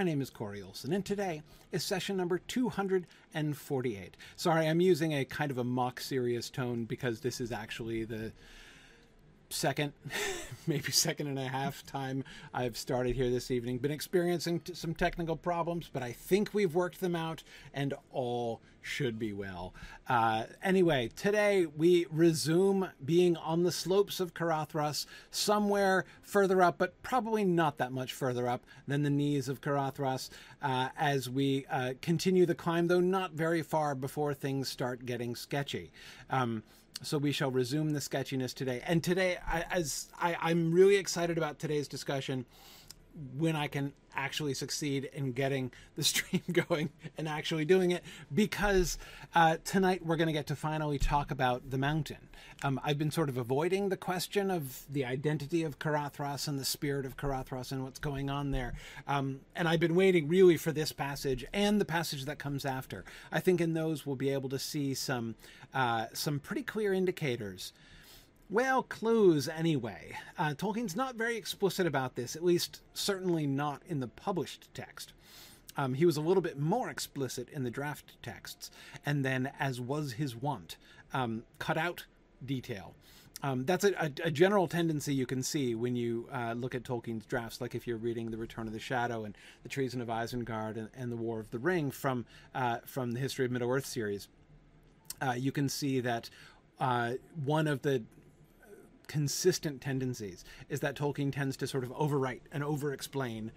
My name is Corey Olsen, and today is session number 248. Sorry, I'm using a kind of a mock serious tone because this is actually the second, maybe second and a half time I've started here this evening. Been experiencing t- some technical problems, but I think we've worked them out and all should be well. Uh, anyway, today we resume being on the slopes of Caradhras, somewhere further up, but probably not that much further up than the knees of Caradhras, uh, as we uh, continue the climb, though not very far before things start getting sketchy. Um, so we shall resume the sketchiness today. And today, I, as I, I'm really excited about today's discussion when I can actually succeed in getting the stream going and actually doing it because uh, tonight we're going to get to finally talk about the mountain. Um, I've been sort of avoiding the question of the identity of Caradhras and the spirit of Caradhras and what's going on there. Um, and I've been waiting really for this passage and the passage that comes after. I think in those we'll be able to see some uh, some pretty clear indicators well, clues anyway. Uh, Tolkien's not very explicit about this, at least certainly not in the published text. Um, he was a little bit more explicit in the draft texts, and then, as was his wont, um, cut out detail. Um, that's a, a, a, general tendency you can see when you uh, look at Tolkien's drafts, like if you're reading The Return of the Shadow and The Treason of Isengard and, and The War of the Ring from uh, from the History of Middle Earth series. Uh, you can see that uh, one of the consistent tendencies is that Tolkien tends to sort of overwrite and over-explain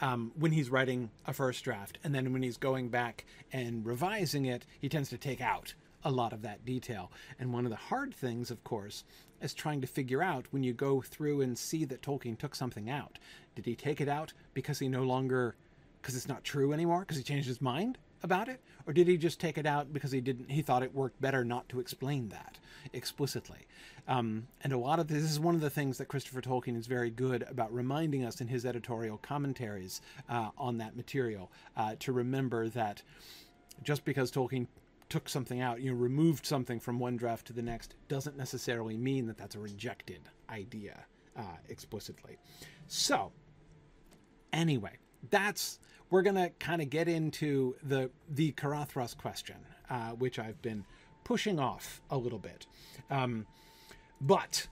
um, when he's writing a first draft, and then when he's going back and revising it, he tends to take out a lot of that detail. And one of the hard things, of course, is trying to figure out when you go through and see that Tolkien took something out. Did he take it out because he no longer, because it's not true anymore, because he changed his mind? About it? Or did he just take it out because he didn't he thought it worked better not to explain that explicitly? Um, and a lot of this, this, is one of the things that christopher tolkien is very good about reminding us in his editorial commentaries uh, on that material uh, to remember that just because tolkien took something out you know removed something from one draft to the next doesn't necessarily mean that that's a rejected idea uh, explicitly. So anyway that's we're going to kind of get into the the Caradhras question, uh, which I've been pushing off a little bit. Um, but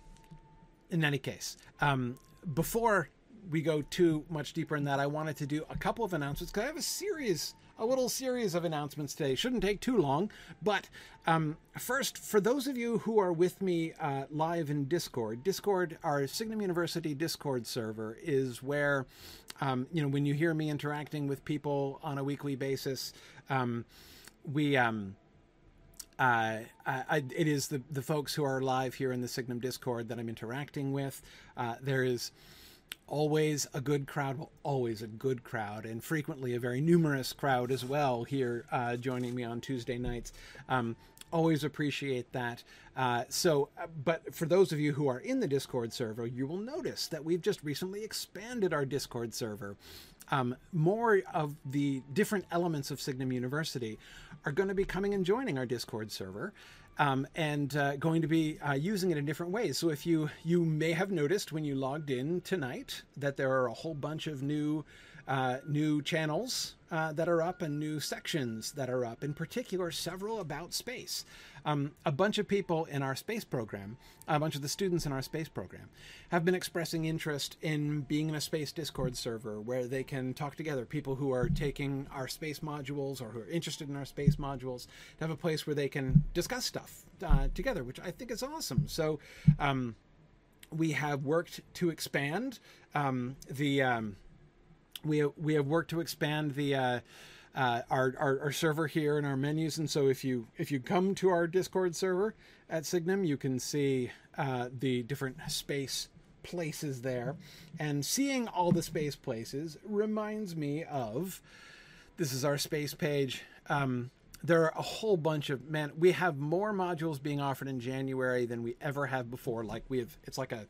in any case, um, before we go too much deeper in that, I wanted to do a couple of announcements because I have a series a little series of announcements today. Shouldn't take too long, but um, first, for those of you who are with me uh, live in Discord, Discord, our Signum University Discord server, is where um, you know when you hear me interacting with people on a weekly basis, um, we. Um, uh, I, it is the, the folks who are live here in the Signum Discord that I'm interacting with. Uh, there is always a good crowd, well, always a good crowd, and frequently a very numerous crowd as well here uh, joining me on Tuesday nights. Um, always appreciate that. Uh, so, uh, but for those of you who are in the Discord server, you will notice that we've just recently expanded our Discord server. Um, more of the different elements of Signum University are going to be coming and joining our Discord server um, and uh, going to be uh, using it in different ways. So if you you may have noticed when you logged in tonight that there are a whole bunch of new uh, new channels uh, that are up and new sections that are up. In particular, several about space. Um, a bunch of people in our space program, a bunch of the students in our space program, have been expressing interest in being in a space Discord server where they can talk together. People who are taking our space modules or who are interested in our space modules to have a place where they can discuss stuff uh, together, which I think is awesome. So, um, we have worked to expand um, the. Um, we we have worked to expand the uh, uh, our, our, our server here and our menus. And so if you if you come to our Discord server at Signum, you can see uh, the different space places there. And seeing all the space places reminds me of this is our space page. Um, there are a whole bunch of man. We have more modules being offered in January than we ever have before. Like we have, it's like a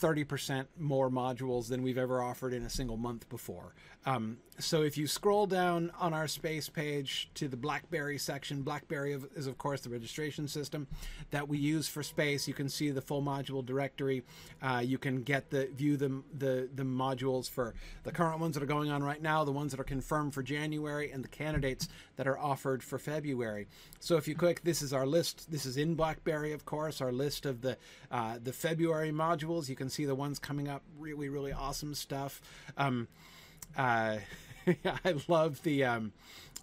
30% more modules than we've ever offered in a single month before. Um, so if you scroll down on our space page to the BlackBerry section, BlackBerry is of course the registration system that we use for space. You can see the full module directory. Uh, you can get the view the, the the modules for the current ones that are going on right now, the ones that are confirmed for January, and the candidates that are offered for February. So if you click, this is our list. This is in BlackBerry, of course, our list of the uh, the February modules. You can see the ones coming up. Really, really awesome stuff. Um, uh, I love the. Um,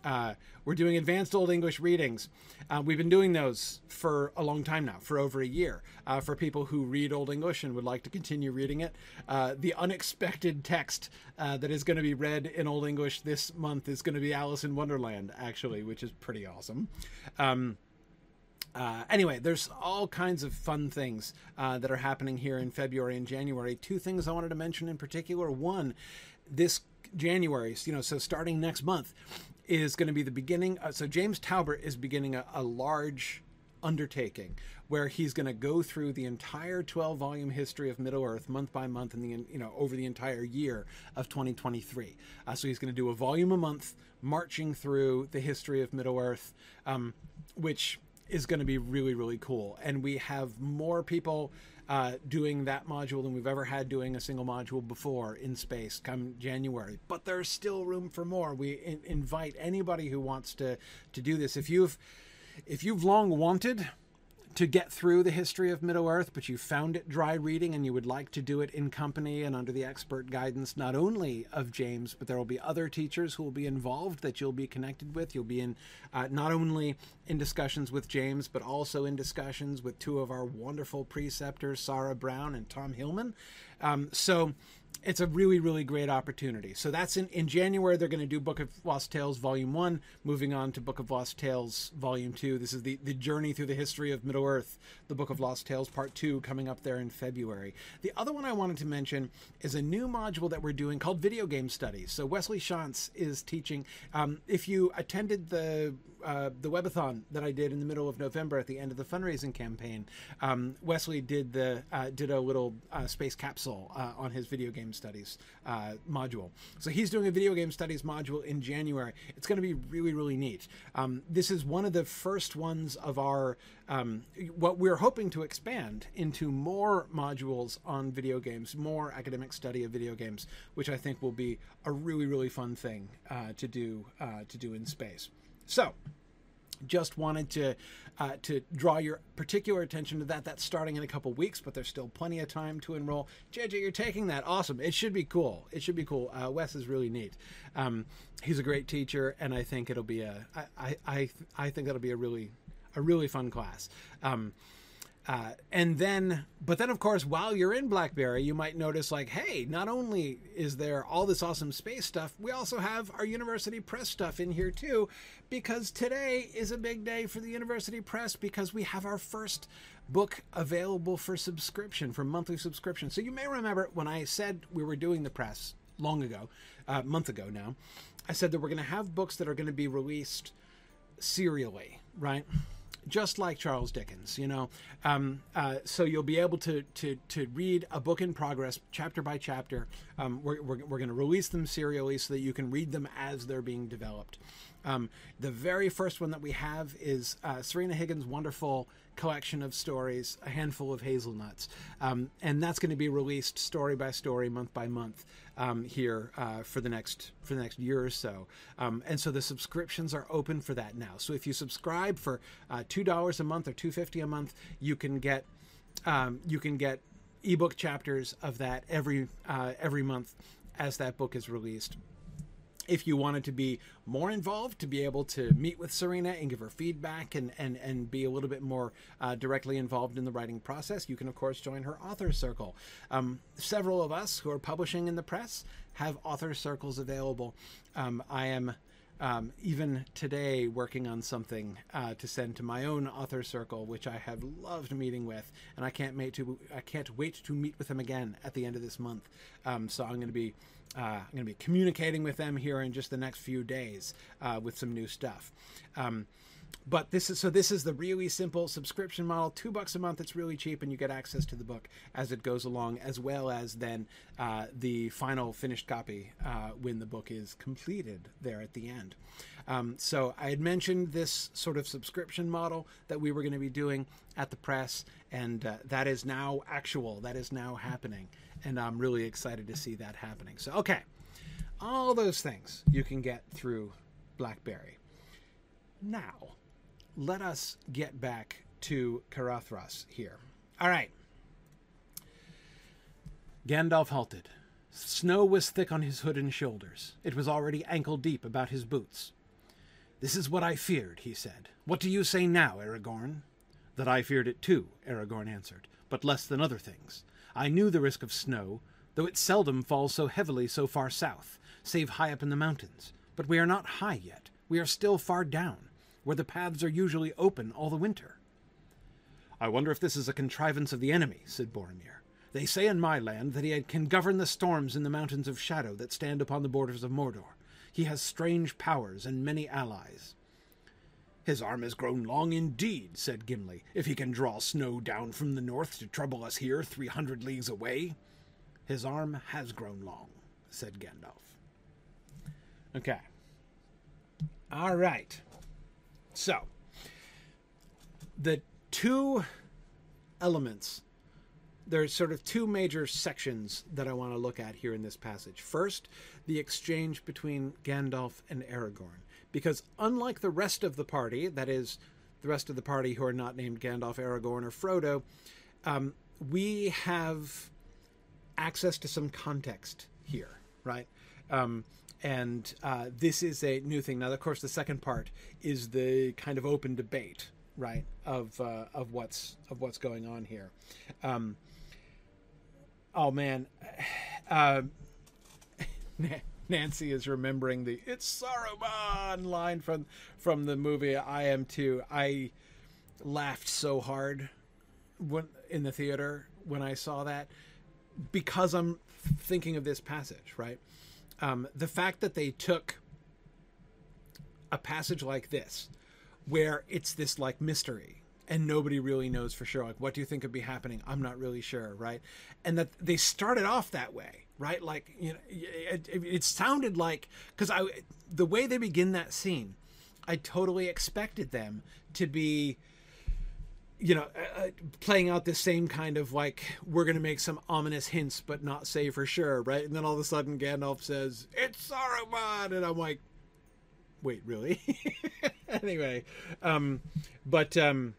uh, we're doing advanced Old English readings. Uh, we've been doing those for a long time now, for over a year, uh, for people who read Old English and would like to continue reading it. Uh, the unexpected text uh, that is going to be read in Old English this month is going to be Alice in Wonderland, actually, which is pretty awesome. Um, uh, anyway, there's all kinds of fun things uh, that are happening here in February and January. Two things I wanted to mention in particular. One, this January, you know, so starting next month is going to be the beginning. Uh, so James Tauber is beginning a, a large undertaking where he's going to go through the entire 12 volume history of Middle Earth month by month in the you know over the entire year of 2023. Uh, so he's going to do a volume a month, marching through the history of Middle Earth, um, which is going to be really really cool. And we have more people uh, doing that module than we've ever had doing a single module before in space come January. But there's still room for more. We in- invite anybody who wants to to do this. If you've if you've long wanted to get through the history of Middle Earth, but you found it dry reading and you would like to do it in company and under the expert guidance not only of James, but there will be other teachers who will be involved that you'll be connected with. You'll be in uh, not only in discussions with James, but also in discussions with two of our wonderful preceptors, Sarah Brown and Tom Hillman. Um, so it's a really really great opportunity. So that's in, in january they're going to do book of lost tales volume one moving on to book of lost tales volume two. This is the, the journey through the history of middle earth the book of lost tales part two coming up there in february. The other one i wanted to mention is a new module that we're doing called video game studies. So wesley Schantz is teaching. Um, if you attended the uh, the webathon that I did in the middle of November at the end of the fundraising campaign, um, Wesley did the uh, did a little uh, space capsule uh, on his video game studies uh, module. So he's doing a video game studies module in January. It's going to be really really neat. Um, this is one of the first ones of our um, what we're hoping to expand into more modules on video games, more academic study of video games, which I think will be a really really fun thing to do to do in space. So, just wanted to uh, to draw your particular attention to that. That's starting in a couple weeks, but there's still plenty of time to enroll. JJ, you're taking that. Awesome. It should be cool. It should be cool. Uh, Wes is really neat. Um, he's a great teacher, and I think it'll be a. I I I think that'll be a really a really fun class. Um, uh, and then, but then, of course, while you're in BlackBerry, you might notice, like, hey, not only is there all this awesome space stuff, we also have our University Press stuff in here too, because today is a big day for the University Press because we have our first book available for subscription, for monthly subscription. So you may remember when I said we were doing the press long ago, a uh, month ago now, I said that we're going to have books that are going to be released serially, right? Just like Charles Dickens, you know. Um, uh, so you'll be able to, to, to read a book in progress, chapter by chapter. Um, we're we're, we're going to release them serially so that you can read them as they're being developed. Um, the very first one that we have is uh, Sørina Higgins' wonderful collection of stories, A Handful of Hazelnuts. Um, and that's going to be released story by story, month by month um, here uh, for the next for the next year or so. Um, and so the subscriptions are open for that now. So if you subscribe for uh, two dollars a month or two fifty a month, you can get um, you can get ebook chapters of that every uh, every month as that book is released if you wanted to be more involved, to be able to meet with Sørina and give her feedback and, and, and be a little bit more uh, directly involved in the writing process, you can, of course, join her author circle. Um, several of us who are publishing in the press have author circles available. Um, I am. Um, even today working on something uh, to send to my own author circle, which I have loved meeting with, and I can't wait to I can't wait to meet with them again at the end of this month. Um, so I'm going to be uh, I'm going to be communicating with them here in just the next few days uh, with some new stuff. Um, but this is so this is the really simple subscription model two bucks a month it's really cheap and you get access to the book as it goes along as well as then uh, the final finished copy uh, when the book is completed there at the end um, so i had mentioned this sort of subscription model that we were going to be doing at the press and uh, that is now actual that is now happening and i'm really excited to see that happening so okay all those things you can get through blackberry now let us get back to Caradhras here. All right. Gandalf halted. Snow was thick on his hood and shoulders. It was already ankle deep about his boots. This is what I feared, he said. What do you say now, Aragorn? That I feared it too, Aragorn answered, but less than other things. I knew the risk of snow, though it seldom falls so heavily so far south, save high up in the mountains. But we are not high yet. We are still far down where the paths are usually open all the winter. I wonder if this is a contrivance of the enemy, said Boromir. They say in my land that he can govern the storms in the mountains of shadow that stand upon the borders of Mordor. He has strange powers and many allies. His arm has grown long indeed, said Gimli, if he can draw snow down from the north to trouble us here three hundred leagues away. His arm has grown long, said Gandalf. Okay. All right. So, the two elements, there's sort of two major sections that I want to look at here in this passage. First, the exchange between Gandalf and Aragorn. Because unlike the rest of the party, that is, the rest of the party who are not named Gandalf, Aragorn, or Frodo, um, we have access to some context here, right? Um, and uh, this is a new thing. Now, of course, the second part is the kind of open debate, right, of uh, of what's of what's going on here. Um, oh man, uh, Nancy is remembering the "It's Saruman" line from from the movie I Am Too. I laughed so hard when in the theater when I saw that because I'm thinking of this passage, right? um, the fact that they took a passage like this, where it's this like mystery and nobody really knows for sure, like what do you think would be happening? I'm not really sure, right? And that they started off that way, right? Like you know, it, it, sounded like because I the way they begin that scene, I totally expected them to be you know, uh, uh, playing out this same kind of like we're going to make some ominous hints, but not say for sure, right? And then all of a sudden Gandalf says, "It's Saruman," and I'm like, "Wait, really?" anyway, um, but um,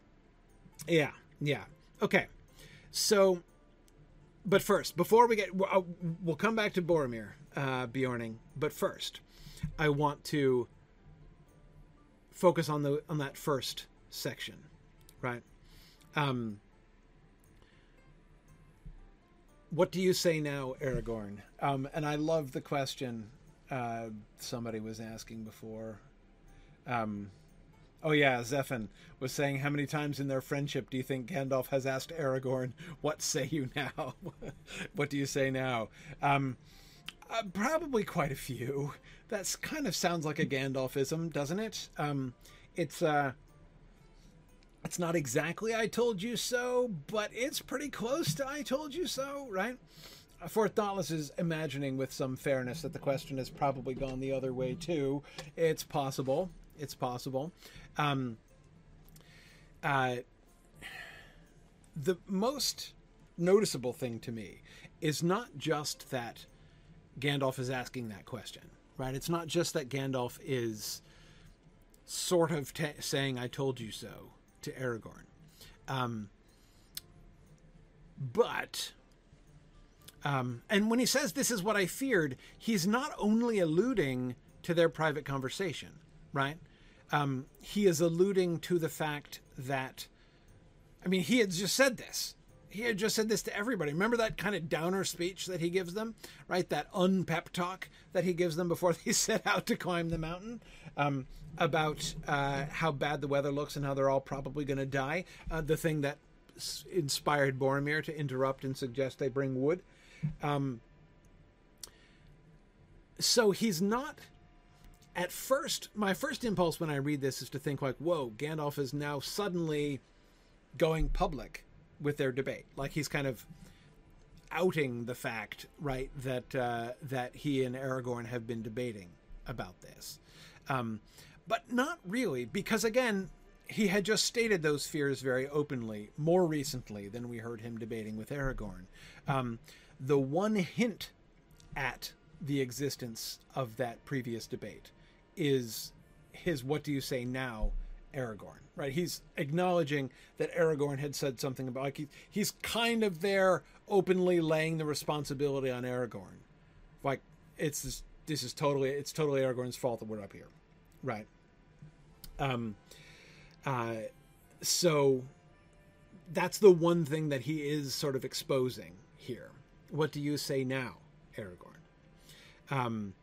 yeah, yeah, okay. So, but first, before we get, we'll, we'll come back to Boromir, uh, Beorning. But first, I want to focus on the on that first section, right? Um, what do you say now, Aragorn? Um, and I love the question uh, somebody was asking before. Um, oh yeah, Zephan was saying, how many times in their friendship do you think Gandalf has asked Aragorn, "What say you now? what do you say now?" Um, uh, probably quite a few. That's kind of sounds like a Gandalfism, doesn't it? Um, it's uh, it's not exactly I told you so, but it's pretty close to I told you so, right? For Thoughtless is imagining with some fairness that the question has probably gone the other way too. It's possible. It's possible. Um, uh, the most noticeable thing to me is not just that Gandalf is asking that question, right? It's not just that Gandalf is sort of saying, I told you so to Aragorn. Um, but, um, and when he says this is what I feared, he's not only alluding to their private conversation, right? Um, he is alluding to the fact that, I mean, he had just said this. He had just said this to everybody. Remember that kind of downer speech that he gives them, right? That unpep talk that he gives them before they set out to climb the mountain um, about uh, how bad the weather looks and how they're all probably going to die. Uh, the thing that inspired Boromir to interrupt and suggest they bring wood. Um, so he's not at first, my first impulse when I read this is to think like, "Whoa, Gandalf is now suddenly going public with their debate. Like he's kind of outing the fact, right, that uh, that he and Aragorn have been debating about this." Um, but not really, because again, he had just stated those fears very openly more recently than we heard him debating with Aragorn. Um, the one hint at the existence of that previous debate is his what do you say now Aragorn, right? He's acknowledging that Aragorn had said something about like he, he's kind of there openly laying the responsibility on Aragorn. Like it's this, this is totally it's totally Aragorn's fault that we're up here. Right. Um uh, so that's the one thing that he is sort of exposing here. What do you say now, Aragorn? Um,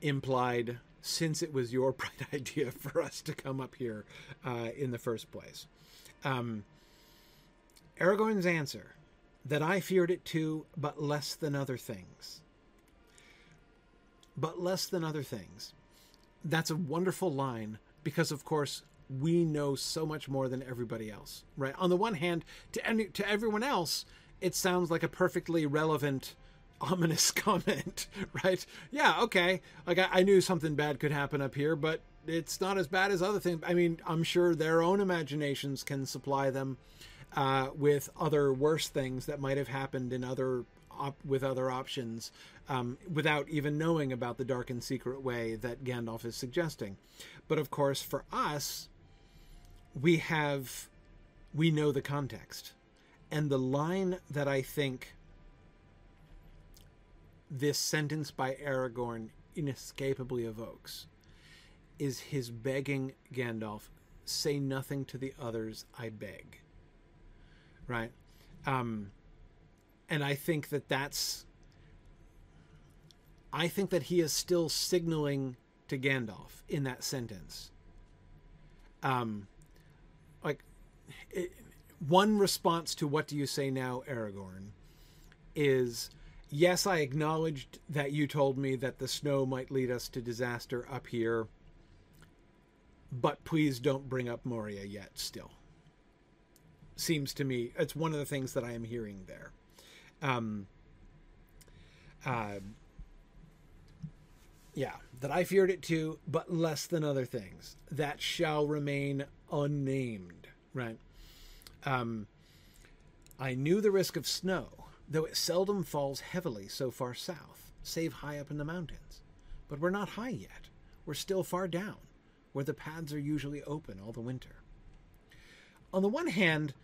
implied, since it was your bright idea for us to come up here uh, in the first place. Um, Aragorn's answer that I feared it too, but less than other things. But less than other things. That's a wonderful line because, of course, we know so much more than everybody else, right? On the one hand, to any, to everyone else, it sounds like a perfectly relevant, ominous comment, right? Yeah, okay. Like I, I knew something bad could happen up here, but it's not as bad as other things. I mean, I'm sure their own imaginations can supply them uh, with other worse things that might have happened in other op- with other options um, without even knowing about the dark and secret way that Gandalf is suggesting. But of course, for us, we have we know the context and the line that i think this sentence by aragorn inescapably evokes is his begging gandalf say nothing to the others i beg. Right? Um and i think that that's i think that he is still signaling to gandalf in that sentence. Um like it, one response to what do you say now, Aragorn, is yes, I acknowledged that you told me that the snow might lead us to disaster up here, but please don't bring up Moria yet. Still, seems to me it's one of the things that I am hearing there. Um, uh, yeah, that I feared it too, but less than other things that shall remain unnamed, right? Um, I knew the risk of snow, though it seldom falls heavily so far south, save high up in the mountains. But we're not high yet. We're still far down, where the paths are usually open all the winter. On the one hand,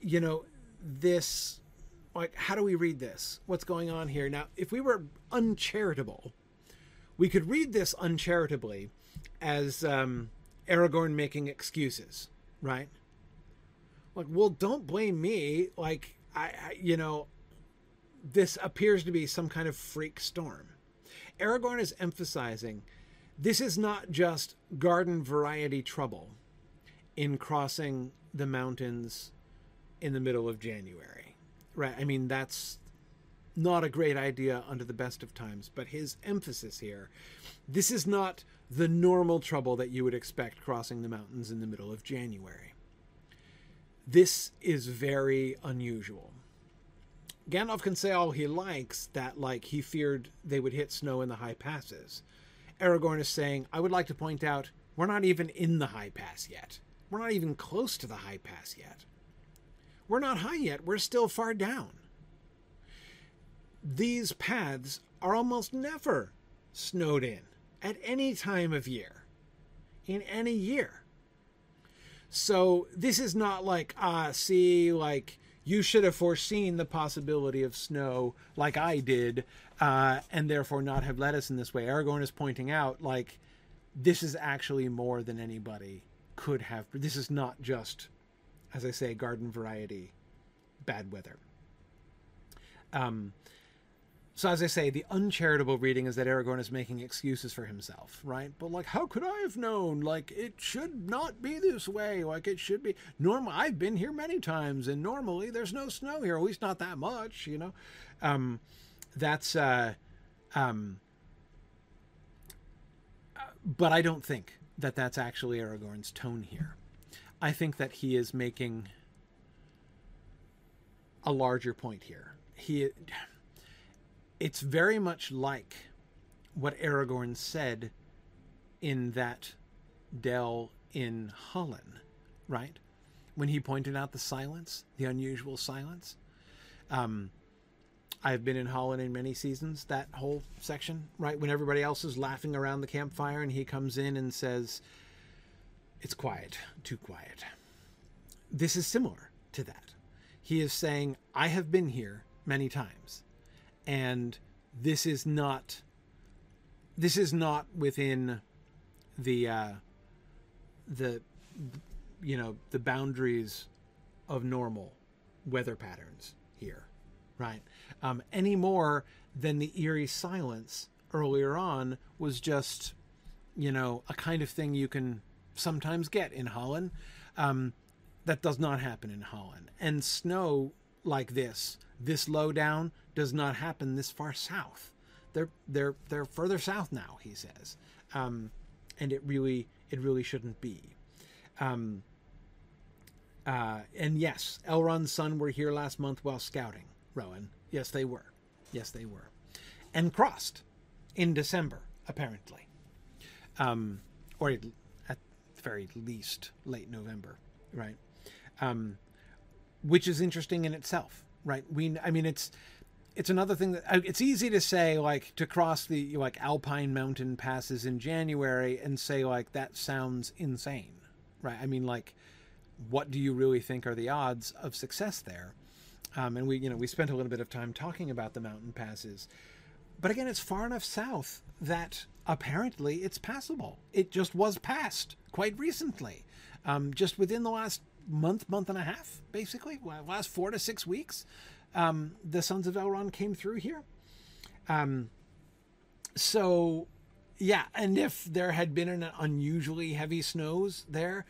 you know, this, like, how do we read this? What's going on here? Now, if we were uncharitable, we could read this uncharitably as um, Aragorn making excuses, right? Like, well, don't blame me. Like, I, I, you know, this appears to be some kind of freak storm. Aragorn is emphasizing this is not just garden variety trouble in crossing the mountains in the middle of January, right? I mean, that's not a great idea under the best of times, but his emphasis here this is not the normal trouble that you would expect crossing the mountains in the middle of January. This is very unusual. Gandalf can say all he likes that, like, he feared they would hit snow in the high passes. Aragorn is saying, I would like to point out, we're not even in the high pass yet. We're not even close to the high pass yet. We're not high yet, we're still far down. These paths are almost never snowed in at any time of year, in any year. So this is not like, ah, see, like you should have foreseen the possibility of snow like I did, uh, and therefore not have led us in this way. Aragorn is pointing out, like, this is actually more than anybody could have. This is not just, as I say, garden variety bad weather. Um, so as I say, the uncharitable reading is that Aragorn is making excuses for himself, right? But like, how could I have known? Like, it should not be this way. Like, it should be normal. I've been here many times, and normally there's no snow here. At least not that much, you know. Um, that's uh, um, but I don't think that that's actually Aragorn's tone here. I think that he is making a larger point here. He it's very much like what Aragorn said in that dell in Hollin, right? When he pointed out the silence, the unusual silence. Um, I've been in Hollin in many seasons, that whole section, right? When everybody else is laughing around the campfire and he comes in and says, It's quiet, too quiet. This is similar to that. He is saying, I have been here many times, and this is not this is not within the uh, the you know the boundaries of normal weather patterns here, right? Um, any more than the eerie silence earlier on was just you know a kind of thing you can sometimes get in Hollin. Um, that does not happen in Hollin, and snow like this, this low down, does not happen this far south. They're they're they're further south now, he says, um, and it really it really shouldn't be. Um, uh, and yes, Elrond's son were here last month while scouting. Rowan, yes, they were, yes, they were, and crossed in December apparently, um, or at very least late November, right? Um, which is interesting in itself, right? We, I mean, it's it's another thing that it's easy to say like to cross the like alpine mountain passes in January and say like that sounds insane, right? I mean, like, what do you really think are the odds of success there? Um, and we, you know, we spent a little bit of time talking about the mountain passes, but again, it's far enough south that apparently it's passable. It just was passed quite recently, um, just within the last month, month and a half, basically, last four to six weeks. Um, the Sons of Elrond came through here. Um, so, yeah, and if there had been an unusually heavy snows there,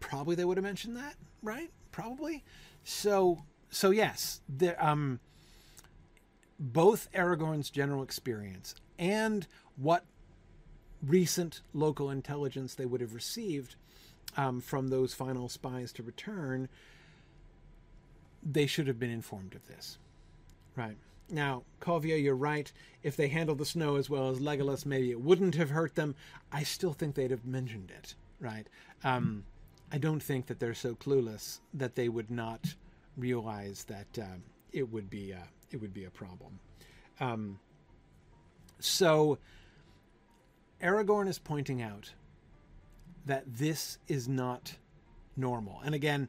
probably they would have mentioned that, right? Probably. So, so yes, the, um, both Aragorn's general experience and what recent local intelligence they would have received um, from those final spies to return, they should have been informed of this. Right. Now, Kovia, you're right. If they handled the snow as well as Legolas, maybe it wouldn't have hurt them. I still think they'd have mentioned it, right? Um, I don't think that they're so clueless that they would not realize that um, it would be a, it would be a problem. Um, so, Aragorn is pointing out that this is not normal. And again,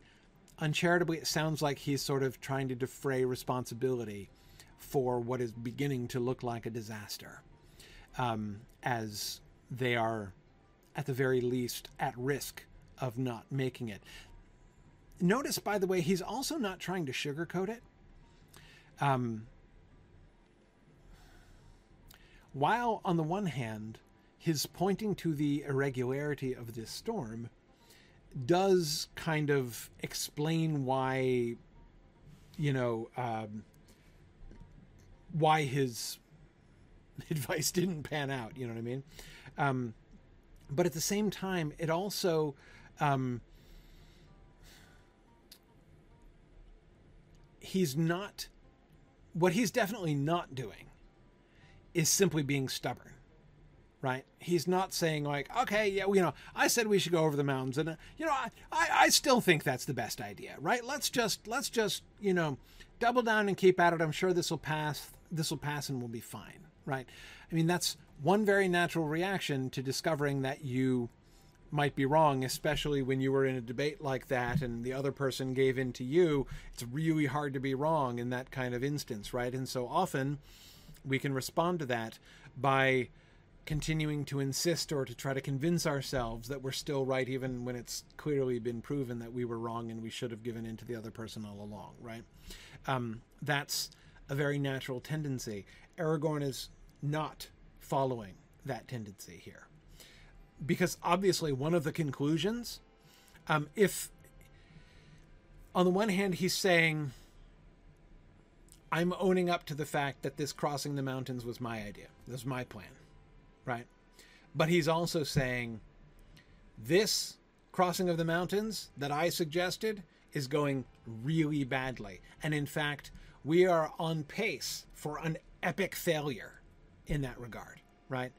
uncharitably, it sounds like he's sort of trying to defray responsibility for what is beginning to look like a disaster, um, as they are, at the very least, at risk of not making it. Notice, by the way, he's also not trying to sugarcoat it. Um, while, on the one hand, his pointing to the irregularity of this storm does kind of explain why, you know, um, why his advice didn't pan out. You know what I mean? Um, but at the same time, it also um, he's not what he's definitely not doing is simply being stubborn right? He's not saying like, okay, yeah, you know, I said we should go over the mountains, and uh, you know, I, I, I still think that's the best idea, right? Let's just let's just you know, double down and keep at it. I'm sure this will pass. This will pass, and we'll be fine, right? I mean, that's one very natural reaction to discovering that you might be wrong, especially when you were in a debate like that and the other person gave in to you. It's really hard to be wrong in that kind of instance, right? And so often we can respond to that by continuing to insist or to try to convince ourselves that we're still right, even when it's clearly been proven that we were wrong and we should have given in to the other person all along, right? Um, that's a very natural tendency. Aragorn is not following that tendency here. Because obviously, one of the conclusions, um, if on the one hand, he's saying, I'm owning up to the fact that this crossing the mountains was my idea, this was my plan right? But he's also saying this crossing of the mountains that I suggested is going really badly. And in fact, we are on pace for an epic failure in that regard, right?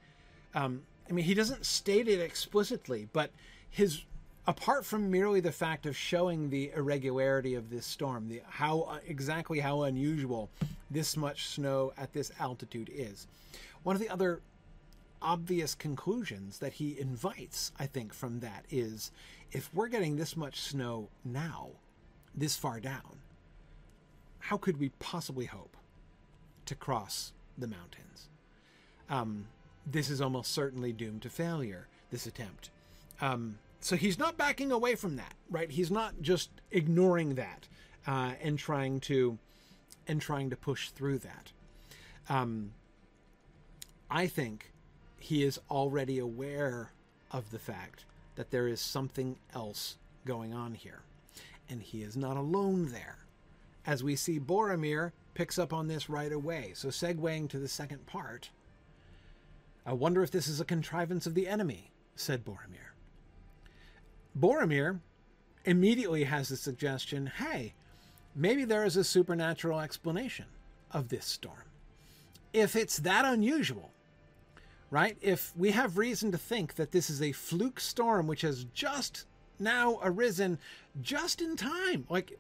Um, I mean, he doesn't state it explicitly, but his apart from merely the fact of showing the irregularity of this storm, the how exactly how unusual this much snow at this altitude is, one of the other obvious conclusions that he invites, I think, from that is if we're getting this much snow now, this far down, how could we possibly hope to cross the mountains? Um, this is almost certainly doomed to failure, this attempt. Um, so he's not backing away from that, right? He's not just ignoring that uh, and trying to and trying to push through that. Um, I think he is already aware of the fact that there is something else going on here, and he is not alone there. As we see, Boromir picks up on this right away. So, segueing to the second part, I wonder if this is a contrivance of the enemy, said Boromir. Boromir immediately has the suggestion hey, maybe there is a supernatural explanation of this storm. If it's that unusual, right? If we have reason to think that this is a fluke storm which has just now arisen just in time, like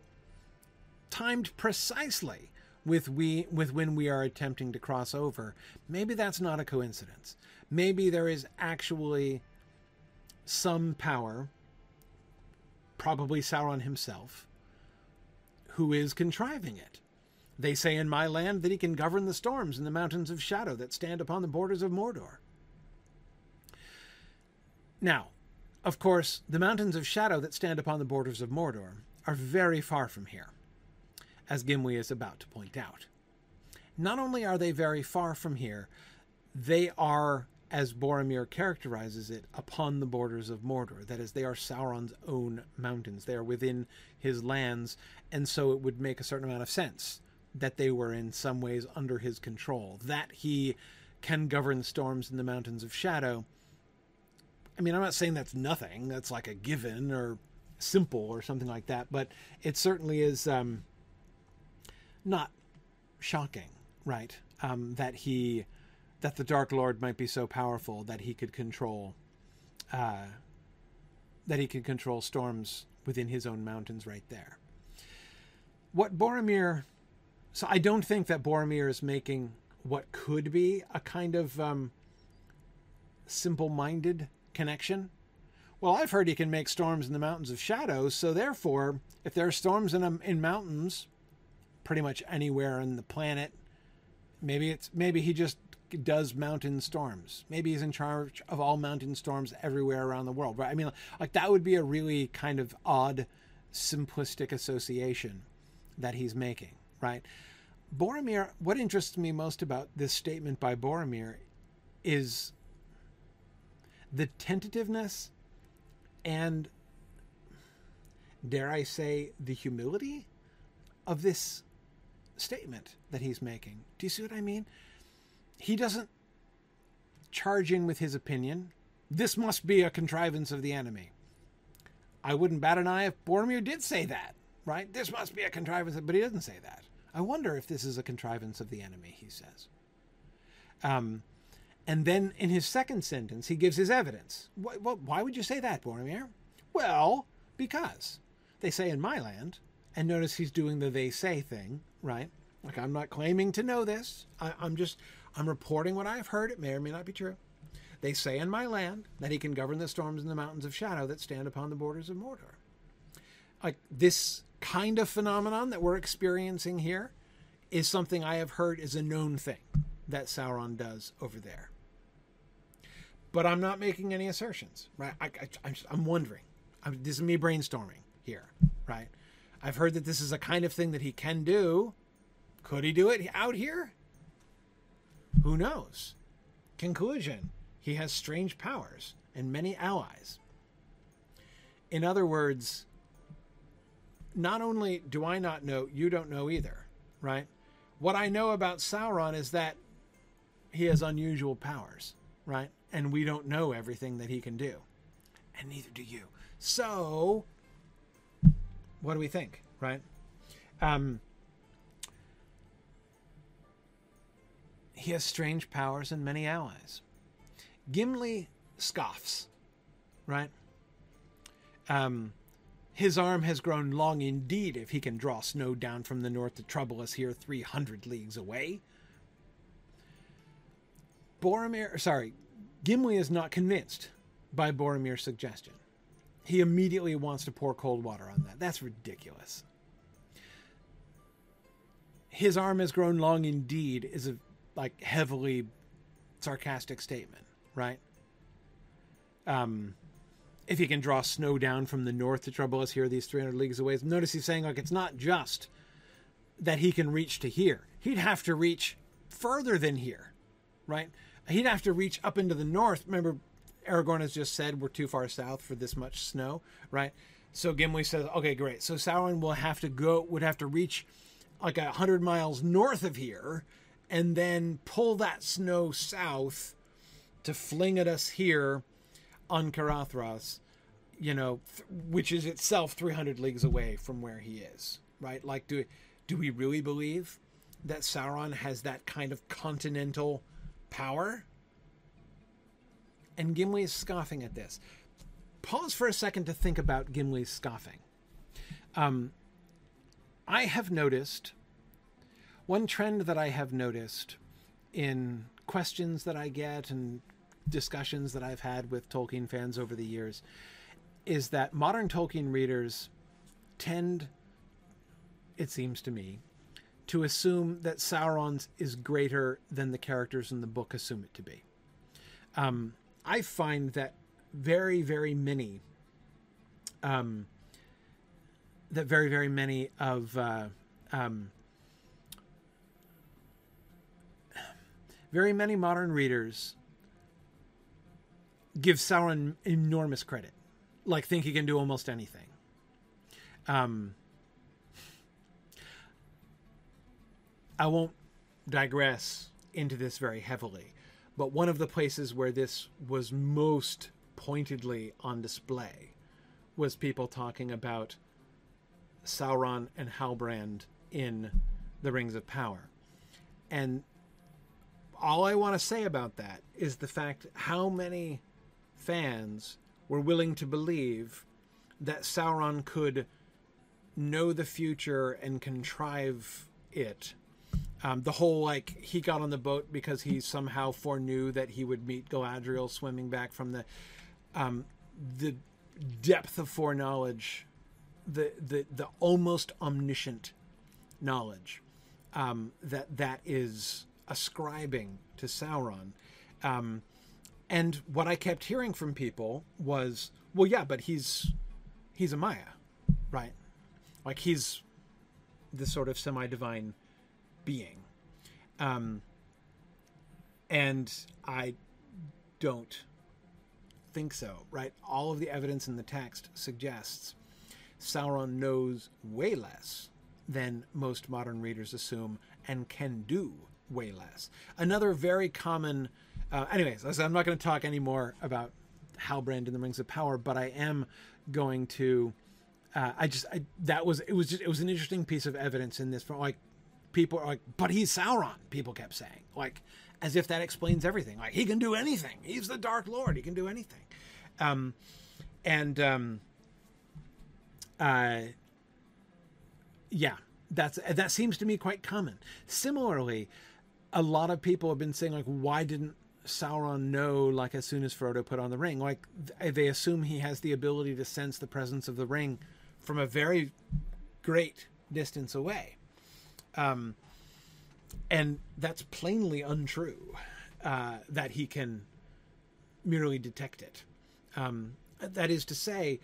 timed precisely with we with when we are attempting to cross over, maybe that's not a coincidence. Maybe there is actually some power, probably Sauron himself, who is contriving it. They say in my land that he can govern the storms in the mountains of shadow that stand upon the borders of Mordor. Now, of course, the mountains of shadow that stand upon the borders of Mordor are very far from here, as Gimli is about to point out. Not only are they very far from here, they are, as Boromir characterizes it, upon the borders of Mordor. That is, they are Sauron's own mountains. They are within his lands, and so it would make a certain amount of sense that they were in some ways under his control. That he can govern storms in the mountains of shadow I mean, I'm not saying that's nothing. That's like a given or simple or something like that, but it certainly is um, not shocking, right? Um, that he, that the Dark Lord might be so powerful that he could control, uh, that he could control storms within his own mountains right there. What Boromir, so I don't think that Boromir is making what could be a kind of um, simple-minded connection? Well, I've heard he can make storms in the mountains of shadows, so therefore, if there are storms in um, in mountains, pretty much anywhere on the planet, maybe it's maybe he just does mountain storms. Maybe he's in charge of all mountain storms everywhere around the world. Right? I mean, like that would be a really kind of odd, simplistic association that he's making, right? Boromir. What interests me most about this statement by Boromir is the tentativeness and dare I say the humility of this statement that he's making. Do you see what I mean? He doesn't charge in with his opinion. This must be a contrivance of the enemy. I wouldn't bat an eye if Boromir did say that, right? This must be a contrivance, but he doesn't say that. I wonder if this is a contrivance of the enemy, he says. Um, and then in his second sentence, he gives his evidence. Why, why would you say that, Boromir? Well, because they say in my land, and notice he's doing the they say thing, right? Like I'm not claiming to know this. I, I'm just I'm reporting what I've heard. It may or may not be true. They say in my land that he can govern the storms in the mountains of shadow that stand upon the borders of Mordor. Like this kind of phenomenon that we're experiencing here is something I have heard is a known thing that Sauron does over there but I'm not making any assertions, right? I, am wondering. I'm, this is me brainstorming here, right? I've heard that this is a kind of thing that he can do. Could he do it out here? Who knows? Conclusion He has strange powers and many allies. In other words, not only do I not know, you don't know either, right? What I know about Sauron is that he has unusual powers, right? and we don't know everything that he can do, and neither do you. So, what do we think, right? Um, he has strange powers and many allies. Gimli scoffs, right? Um, his arm has grown long indeed if he can draw snow down from the north to trouble us here 300 leagues away. Boromir, sorry, Gimli is not convinced by Boromir's suggestion. He immediately wants to pour cold water on that. That's ridiculous. His arm has grown long indeed is a like heavily sarcastic statement, right? Um, if he can draw snow down from the north to trouble us here, these 300 leagues away. Notice he's saying, like, it's not just that he can reach to here. He'd have to reach further than here, right? He'd have to reach up into the north. Remember, Aragorn has just said we're too far south for this much snow, right? So Gimli says, okay, great. So Sauron will have to go, would have to reach like a hundred miles north of here, and then pull that snow south to fling at us here on Caradhras, you know, th- which is itself 300 leagues away from where he is, right? Like, do do we really believe that Sauron has that kind of continental power? And Gimli is scoffing at this. Pause for a second to think about Gimli's scoffing. Um, I have noticed one trend that I have noticed in questions that I get and discussions that I've had with Tolkien fans over the years is that modern Tolkien readers tend, it seems to me, to assume that Sauron's is greater than the characters in the book assume it to be. Um, I find that very, very many, um, that very, very many of uh, um, very many modern readers give Sauron enormous credit, like think he can do almost anything. Um, I won't digress into this very heavily, but one of the places where this was most pointedly on display was people talking about Sauron and Halbrand in The Rings of Power. And all I want to say about that is the fact how many fans were willing to believe that Sauron could know the future and contrive it. Um, the whole like he got on the boat because he somehow foreknew that he would meet Galadriel swimming back from the um, the depth of foreknowledge, the the the almost omniscient knowledge um, that that is ascribing to Sauron. Um, and what I kept hearing from people was, well, yeah, but he's he's a Maia, right? Like he's this sort of semi-divine being. Um, and I don't think so, right? All of the evidence in the text suggests Sauron knows way less than most modern readers assume and can do way less. Another very common uh, anyways, I'm not going to talk anymore about Halbrand and the Rings of Power, but I am going to. Uh, I just I, that was it was just it was an interesting piece of evidence in this. For like people are like, but he's Sauron. People kept saying like as if that explains everything. Like he can do anything. He's the Dark Lord. He can do anything. Um, and um, uh, yeah, that's that seems to me quite common. Similarly, a lot of people have been saying like, why didn't Sauron know like as soon as Frodo put on the ring? Like they assume he has the ability to sense the presence of the ring from a very great distance away. Um, and that's plainly untrue uh, that he can merely detect it. Um, that is to say,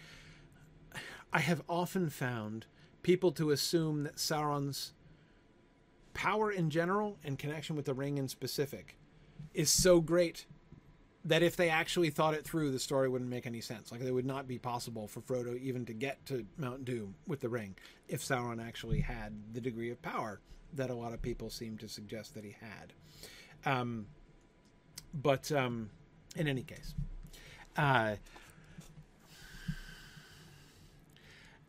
I have often found people to assume that Sauron's power in general and connection with the ring in specific is so great that if they actually thought it through, the story wouldn't make any sense. Like it would not be possible for Frodo even to get to Mount Doom with the ring if Sauron actually had the degree of power that a lot of people seem to suggest that he had. Um, but um, in any case, uh,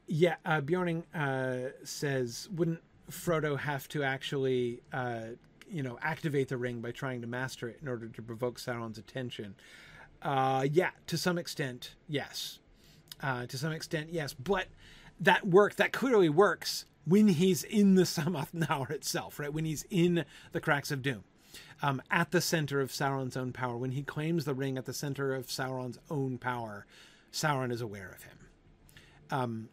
yeah, uh, Bjorning uh, says, wouldn't Frodo have to actually, uh, you know, activate the ring by trying to master it in order to provoke Sauron's attention? Uh, yeah, to some extent, yes. Uh, to some extent, yes. But that work that clearly works when he's in the Sammath Naur itself, right? When he's in the Cracks of Doom, um, at the center of Sauron's own power, when he claims the ring at the center of Sauron's own power, Sauron is aware of him. Um,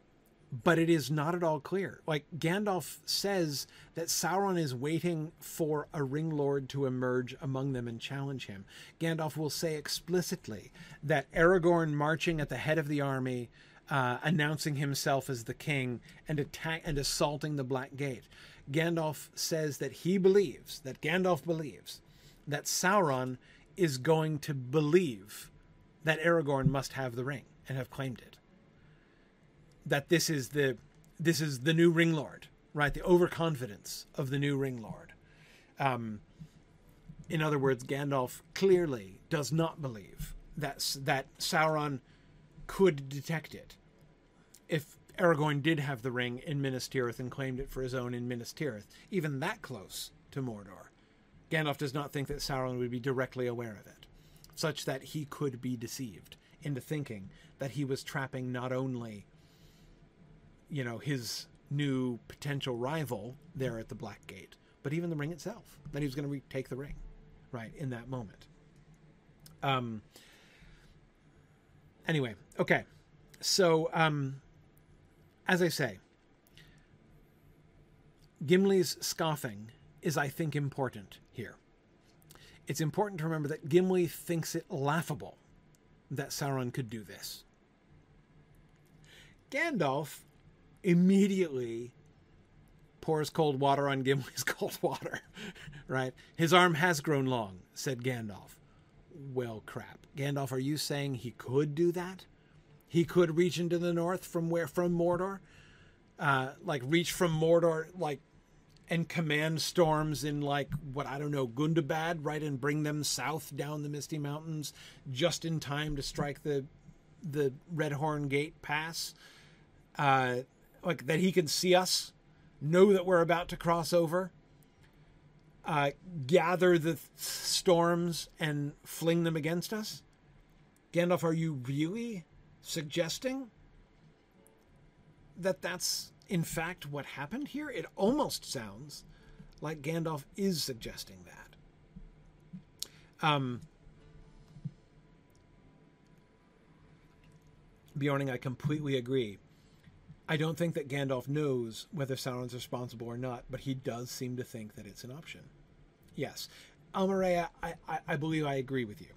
but it is not at all clear. Like Gandalf says that Sauron is waiting for a ring lord to emerge among them and challenge him. Gandalf will say explicitly that Aragorn marching at the head of the army, uh, announcing himself as the king and attack and assaulting the Black Gate. Gandalf says that he believes that Gandalf believes that Sauron is going to believe that Aragorn must have the ring and have claimed it that this is the this is the new ring lord, right? The overconfidence of the new ring lord. Um, in other words, Gandalf clearly does not believe that that Sauron could detect it. If Aragorn did have the ring in Minas Tirith and claimed it for his own in Minas Tirith, even that close to Mordor, Gandalf does not think that Sauron would be directly aware of it, such that he could be deceived into thinking that he was trapping not only you know, his new potential rival there at the Black Gate, but even the ring itself. That he was going to retake the ring, right, in that moment. Um, anyway, okay. So, um, as I say, Gimli's scoffing is, I think, important here. It's important to remember that Gimli thinks it laughable that Sauron could do this. Gandalf immediately pours cold water on Gimli's cold water, right? His arm has grown long, said Gandalf. Well, crap. Gandalf, are you saying he could do that? He could reach into the north from where? From Mordor? Uh, like reach from Mordor, like, and command storms in like what I don't know, Gundabad, right, and bring them south down the Misty Mountains just in time to strike the the Redhorn Gate Pass. Uh, like that he can see us, know that we're about to cross over, uh, gather the th- storms and fling them against us? Gandalf, are you really suggesting that that's in fact what happened here? It almost sounds like Gandalf is suggesting that. Um, Bjorning, I completely agree. I don't think that Gandalf knows whether Sauron's responsible or not, but he does seem to think that it's an option. Yes. Almaria, I, I, I believe I agree with you.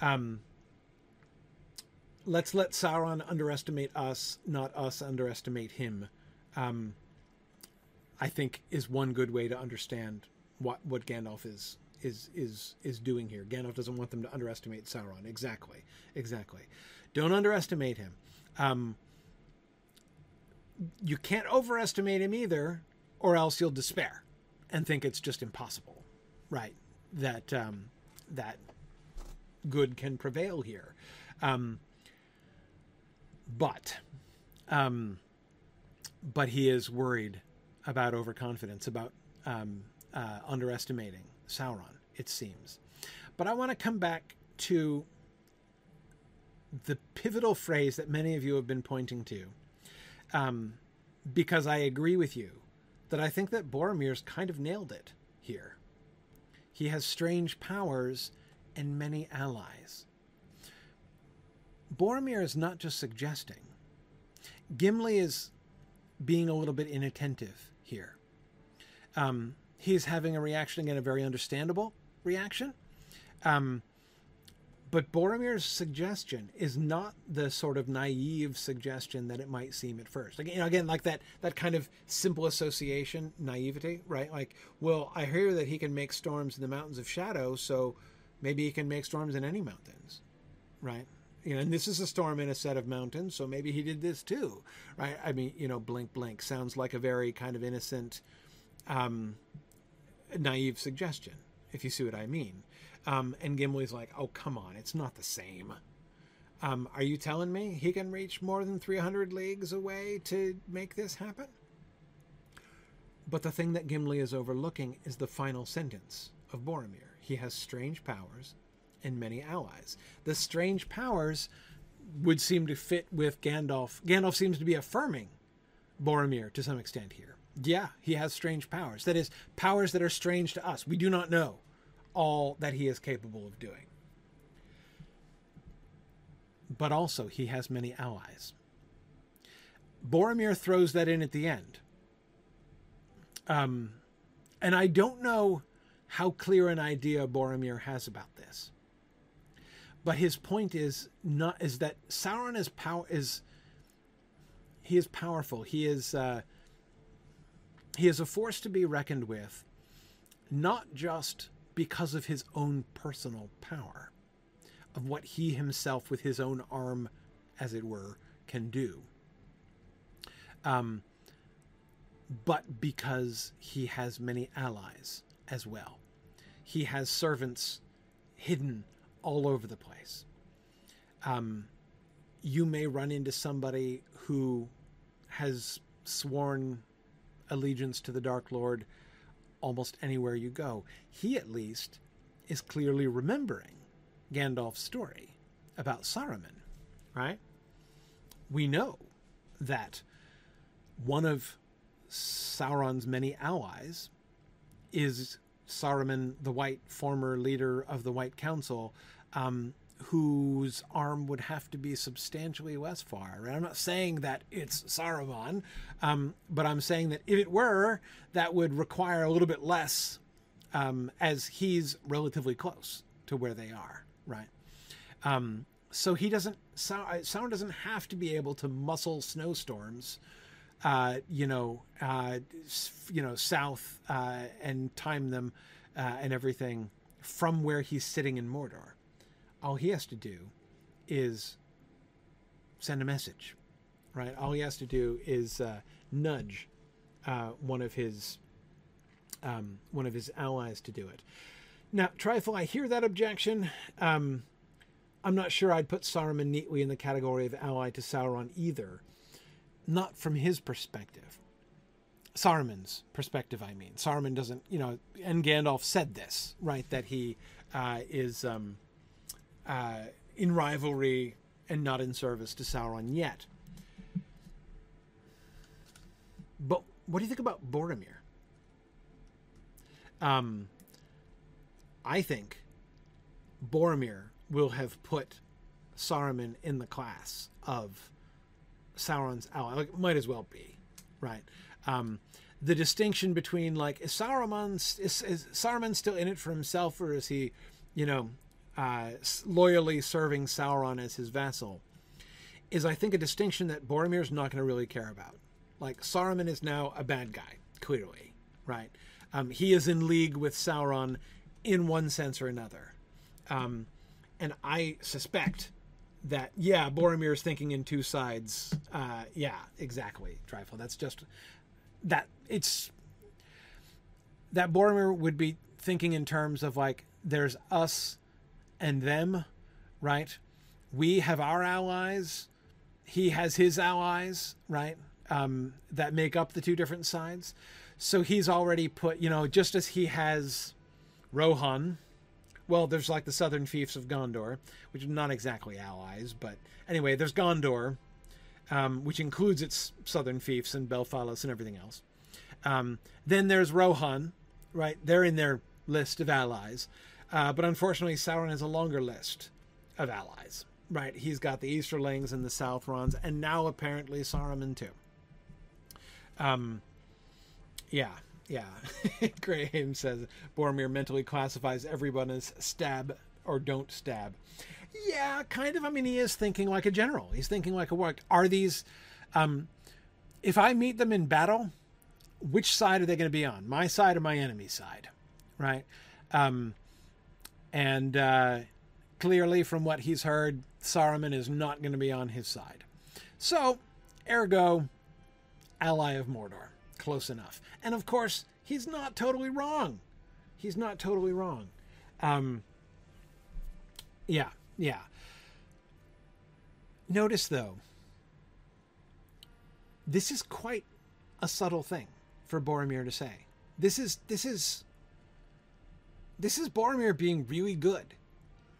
Um, let's let Sauron underestimate us, not us underestimate him. Um, I think is one good way to understand what what Gandalf is is is is doing here. Gandalf doesn't want them to underestimate Sauron. Exactly, exactly. Don't underestimate him. Um, you can't overestimate him either, or else you'll despair and think it's just impossible, right? That um, that good can prevail here. Um, but um, but he is worried about overconfidence, about um, uh, underestimating Sauron. It seems. But I want to come back to the pivotal phrase that many of you have been pointing to um, because I agree with you that I think that Boromir's kind of nailed it here. He has strange powers and many allies. Boromir is not just suggesting. Gimli is being a little bit inattentive here. Um, he's having a reaction, again, a very understandable reaction. Um, but Boromir's suggestion is not the sort of naive suggestion that it might seem at first. Again, again, like that that kind of simple association, naivety, right? Like, well, I hear that he can make storms in the mountains of shadow, so maybe he can make storms in any mountains, right? You know, and this is a storm in a set of mountains, so maybe he did this too, right? I mean, you know, blink, blink sounds like a very kind of innocent, um, naive suggestion, if you see what I mean. Um, and Gimli's like, "Oh, come on, it's not the same." Um, are you telling me he can reach more than 300 leagues away to make this happen? But the thing that Gimli is overlooking is the final sentence of Boromir. He has strange powers and many allies. The strange powers would seem to fit with Gandalf. Gandalf seems to be affirming Boromir to some extent here. Yeah, he has strange powers. That is, powers that are strange to us. We do not know all that he is capable of doing. But also, he has many allies. Boromir throws that in at the end. Um, and I don't know how clear an idea Boromir has about this. But his point is not is that Sauron is power is he is powerful. He is uh, he is a force to be reckoned with, not just because of his own personal power, of what he himself with his own arm, as it were, can do. Um, but because he has many allies as well. He has servants hidden all over the place. Um, you may run into somebody who has sworn allegiance to the Dark Lord almost anywhere you go. He, at least, is clearly remembering Gandalf's story about Saruman, right? We know that one of Sauron's many allies is Saruman the White, former leader of the White Council, um, whose arm would have to be substantially less far. And I'm not saying that it's Saruman, um, but I'm saying that if it were, that would require a little bit less, um, as he's relatively close to where they are, right? Um, so he doesn't. Sauron doesn't have to be able to muscle snowstorms uh, you know, uh, you know, south uh, and time them uh, and everything from where he's sitting in Mordor. All he has to do is send a message, right? All he has to do is uh, nudge uh, one of his um, one of his allies to do it. Now, Trifle, I hear that objection. Um, I'm not sure I'd put Saruman neatly in the category of ally to Sauron either not from his perspective. Saruman's perspective, I mean. Saruman doesn't, you know, and Gandalf said this, right? That he uh, is um, uh, in rivalry and not in service to Sauron yet. But what do you think about Boromir? Um, I think Boromir will have put Saruman in the class of Sauron's ally. Like, might as well be, right? Um, the distinction between like is Saruman is, is Saruman still in it for himself, or is he, you know, uh, loyally serving Sauron as his vassal? Is I think a distinction that Boromir's not going to really care about. Like Saruman is now a bad guy, clearly, right? Um, he is in league with Sauron in one sense or another. Um, and I suspect that yeah, Boromir is thinking in two sides. Uh, yeah, exactly, Trifle. That's just that it's that Boromir would be thinking in terms of like there's us and them, right? We have our allies. He has his allies, right? Um, that make up the two different sides. So he's already put, you know, just as he has Rohan, well, there's like the southern fiefs of Gondor, which are not exactly allies, but anyway, there's Gondor, um, which includes its southern fiefs and Belfalas and everything else. Um, then there's Rohan, right? They're in their list of allies, uh, but unfortunately, Sauron has a longer list of allies, right? He's got the Easterlings and the Southrons, and now apparently Saruman too. Um, yeah, yeah. Graham says Boromir mentally classifies everyone as stab or don't stab. Yeah, kind of. I mean, he is thinking like a general. He's thinking like a what? Are these, um, if I meet them in battle, which side are they going to be on? My side or my enemy's side? Right. Um, and uh, clearly, from what he's heard, Saruman is not going to be on his side. So, ergo, ally of Mordor close enough. And of course, he's not totally wrong. He's not totally wrong. Um, Yeah, yeah. Notice though, this is quite a subtle thing for Boromir to say. This is this is this is Boromir being really good,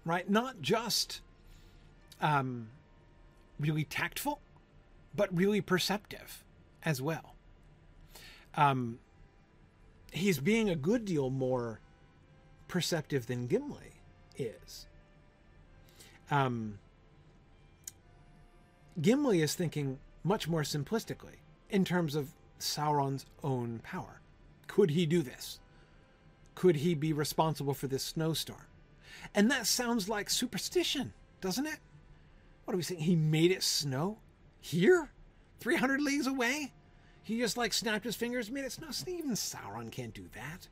right? Not just um, really tactful, but really perceptive as well. Um, he's being a good deal more perceptive than Gimli is. Um, Gimli is thinking much more simplistically in terms of Sauron's own power. Could he do this? Could he be responsible for this snowstorm? And that sounds like superstition, doesn't it? What are we saying? He made it snow here, 300 leagues away? He just like snapped his fingers, made it snow. Even Sauron can't do that.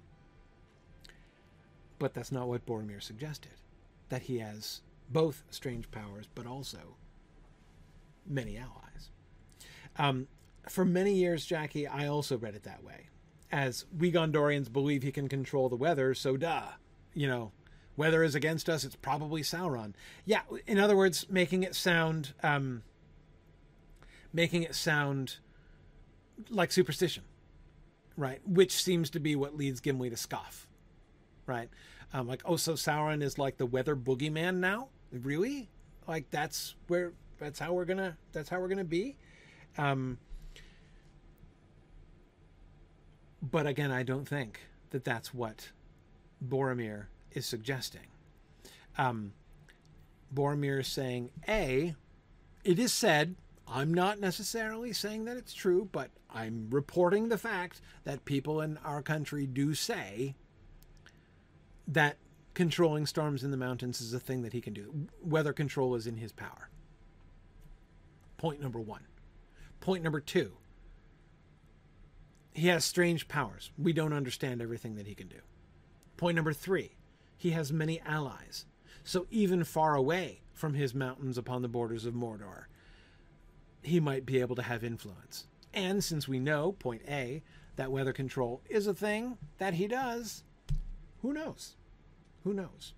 But that's not what Boromir suggested. That he has both strange powers, but also many allies. Um, for many years, Jackie, I also read it that way. As we Gondorians believe he can control the weather, so duh. You know, weather is against us, it's probably Sauron. Yeah, in other words, making it sound um, making it sound like superstition, right? Which seems to be what leads Gimli to scoff, right? Um, like, oh, so Sauron is like the weather boogeyman now? Really? Like that's where that's how we're gonna that's how we're gonna be. Um, but again, I don't think that that's what Boromir is suggesting. Um, Boromir is saying, A, it is said, I'm not necessarily saying that it's true, but I'm reporting the fact that people in our country do say that controlling storms in the mountains is a thing that he can do. Weather control is in his power. Point number one. Point number two. He has strange powers. We don't understand everything that he can do. Point number three. He has many allies. So even far away from his mountains upon the borders of Mordor, he might be able to have influence. And since we know, point A, that weather control is a thing that he does, who knows? Who knows?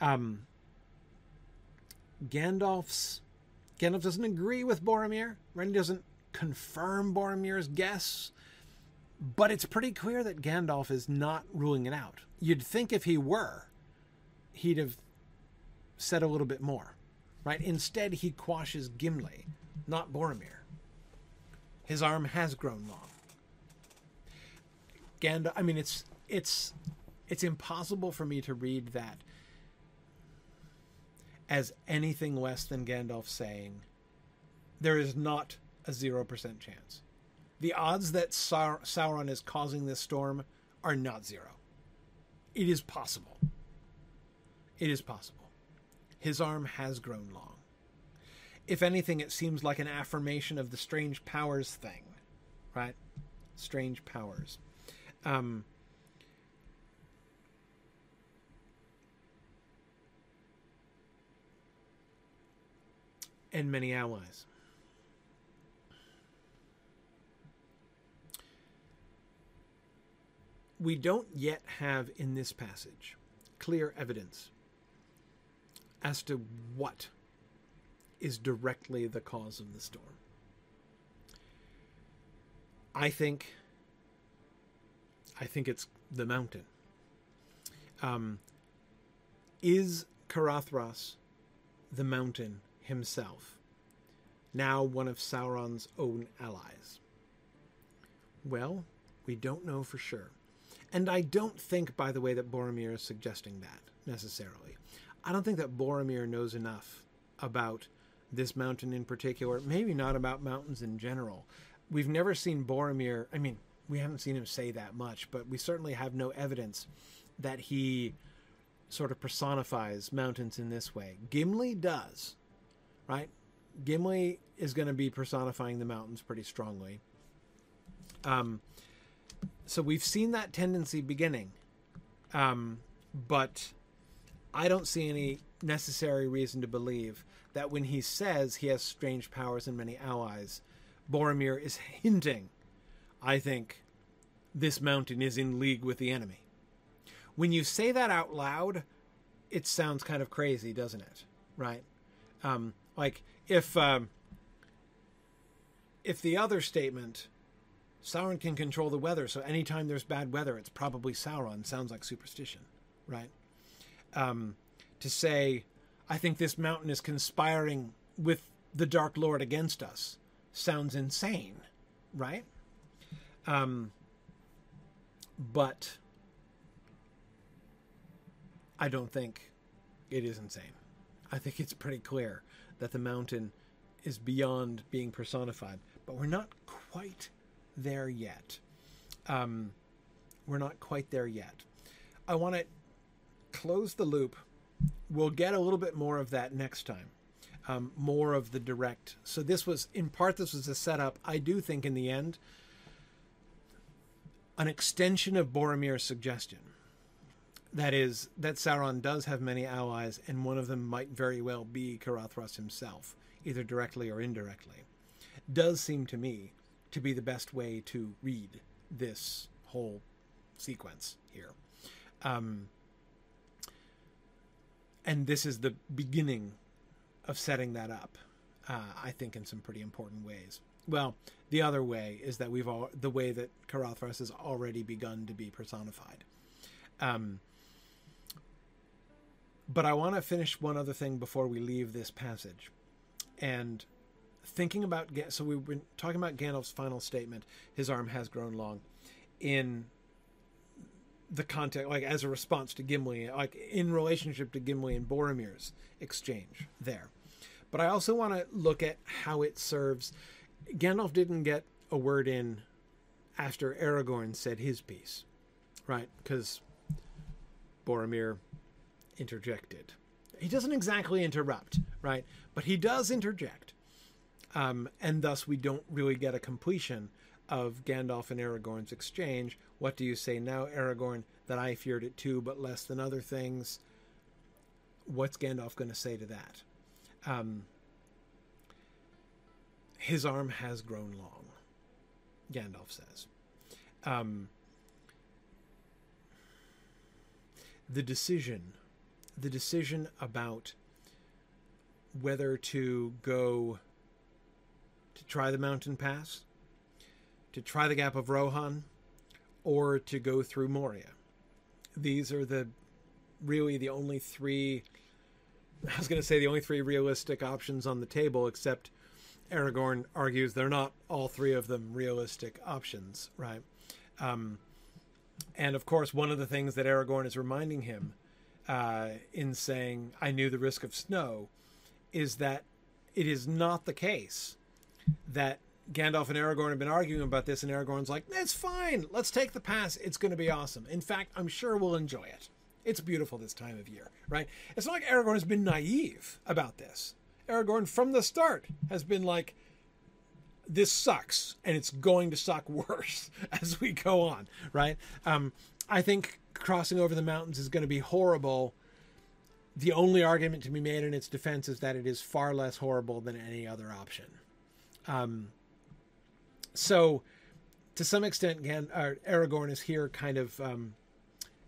Um, Gandalf's Gandalf doesn't agree with Boromir. He doesn't confirm Boromir's guess, but it's pretty clear that Gandalf is not ruling it out. You'd think if he were, he'd have said a little bit more, right? Instead, he quashes Gimli, not Boromir. His arm has grown long. Gandalf. I mean, it's it's it's impossible for me to read that as anything less than Gandalf saying, there is not a 0% chance. The odds that Sauron is causing this storm are not zero. It is possible. It is possible. His arm has grown long. If anything, it seems like an affirmation of the strange powers thing, right? Strange powers. Um, and many allies. We don't yet have in this passage clear evidence as to what is directly the cause of the storm. I think I think it's the mountain. Um, is Caradhras the mountain himself, now one of Sauron's own allies? Well, we don't know for sure. And I don't think, by the way, that Boromir is suggesting that necessarily. I don't think that Boromir knows enough about this mountain in particular, maybe not about mountains in general. We've never seen Boromir, I mean, we haven't seen him say that much, but we certainly have no evidence that he sort of personifies mountains in this way. Gimli does, right? Gimli is going to be personifying the mountains pretty strongly. Um, so we've seen that tendency beginning, um, but I don't see any necessary reason to believe that when he says he has strange powers and many allies, Boromir is hinting, I think, this mountain is in league with the enemy. When you say that out loud, it sounds kind of crazy, doesn't it? Right? Um, like if um, if the other statement, Sauron can control the weather, so anytime there's bad weather, it's probably Sauron. Sounds like superstition, right? Um, to say, I think this mountain is conspiring with the Dark Lord against us, sounds insane, right? Um, but I don't think it is insane. I think it's pretty clear that the mountain is beyond being personified, but we're not quite there yet. Um, we're not quite there yet. I want to close the loop. We'll get a little bit more of that next time. Um, more of the direct. So this was, in part, this was a setup. I do think, in the end, an extension of Boromir's suggestion. That is, that Sauron does have many allies, and one of them might very well be Caradhras himself, either directly or indirectly. Does seem to me to be the best way to read this whole sequence here. Um, and this is the beginning of setting that up, uh, I think, in some pretty important ways. Well, the other way is that we've all the way that Caradhras has already begun to be personified. Um, but I want to finish one other thing before we leave this passage, and thinking about so we've been talking about Gandalf's final statement. His arm has grown long, in the context, like as a response to Gimli, like in relationship to Gimli and Boromir's exchange there. But I also want to look at how it serves Gandalf didn't get a word in after Aragorn said his piece, right? Because Boromir interjected. He doesn't exactly interrupt, right? But he does interject. Um, and thus, we don't really get a completion of Gandalf and Aragorn's exchange. What do you say now, Aragorn? That I feared it too, but less than other things. What's Gandalf going to say to that? Um, his arm has grown long, Gandalf says. Um, the decision, the decision about whether to go try the mountain pass, to try the gap of Rohan, or to go through Moria. These are the really the only three. I was going to say the only three realistic options on the table, except Aragorn argues they're not all three of them realistic options, right? Um, and of course, one of the things that Aragorn is reminding him uh, in saying, I knew the risk of snow, is that it is not the case that Gandalf and Aragorn have been arguing about this, and Aragorn's like, it's fine, let's take the pass, it's going to be awesome. In fact, I'm sure we'll enjoy it. It's beautiful this time of year, right? It's not like Aragorn has been naive about this. Aragorn from the start has been like, this sucks and it's going to suck worse as we go on, right? Um, I think crossing over the mountains is going to be horrible. The only argument to be made in its defense is that it is far less horrible than any other option. Um, so, to some extent, Gan- uh, Aragorn is here kind of, um,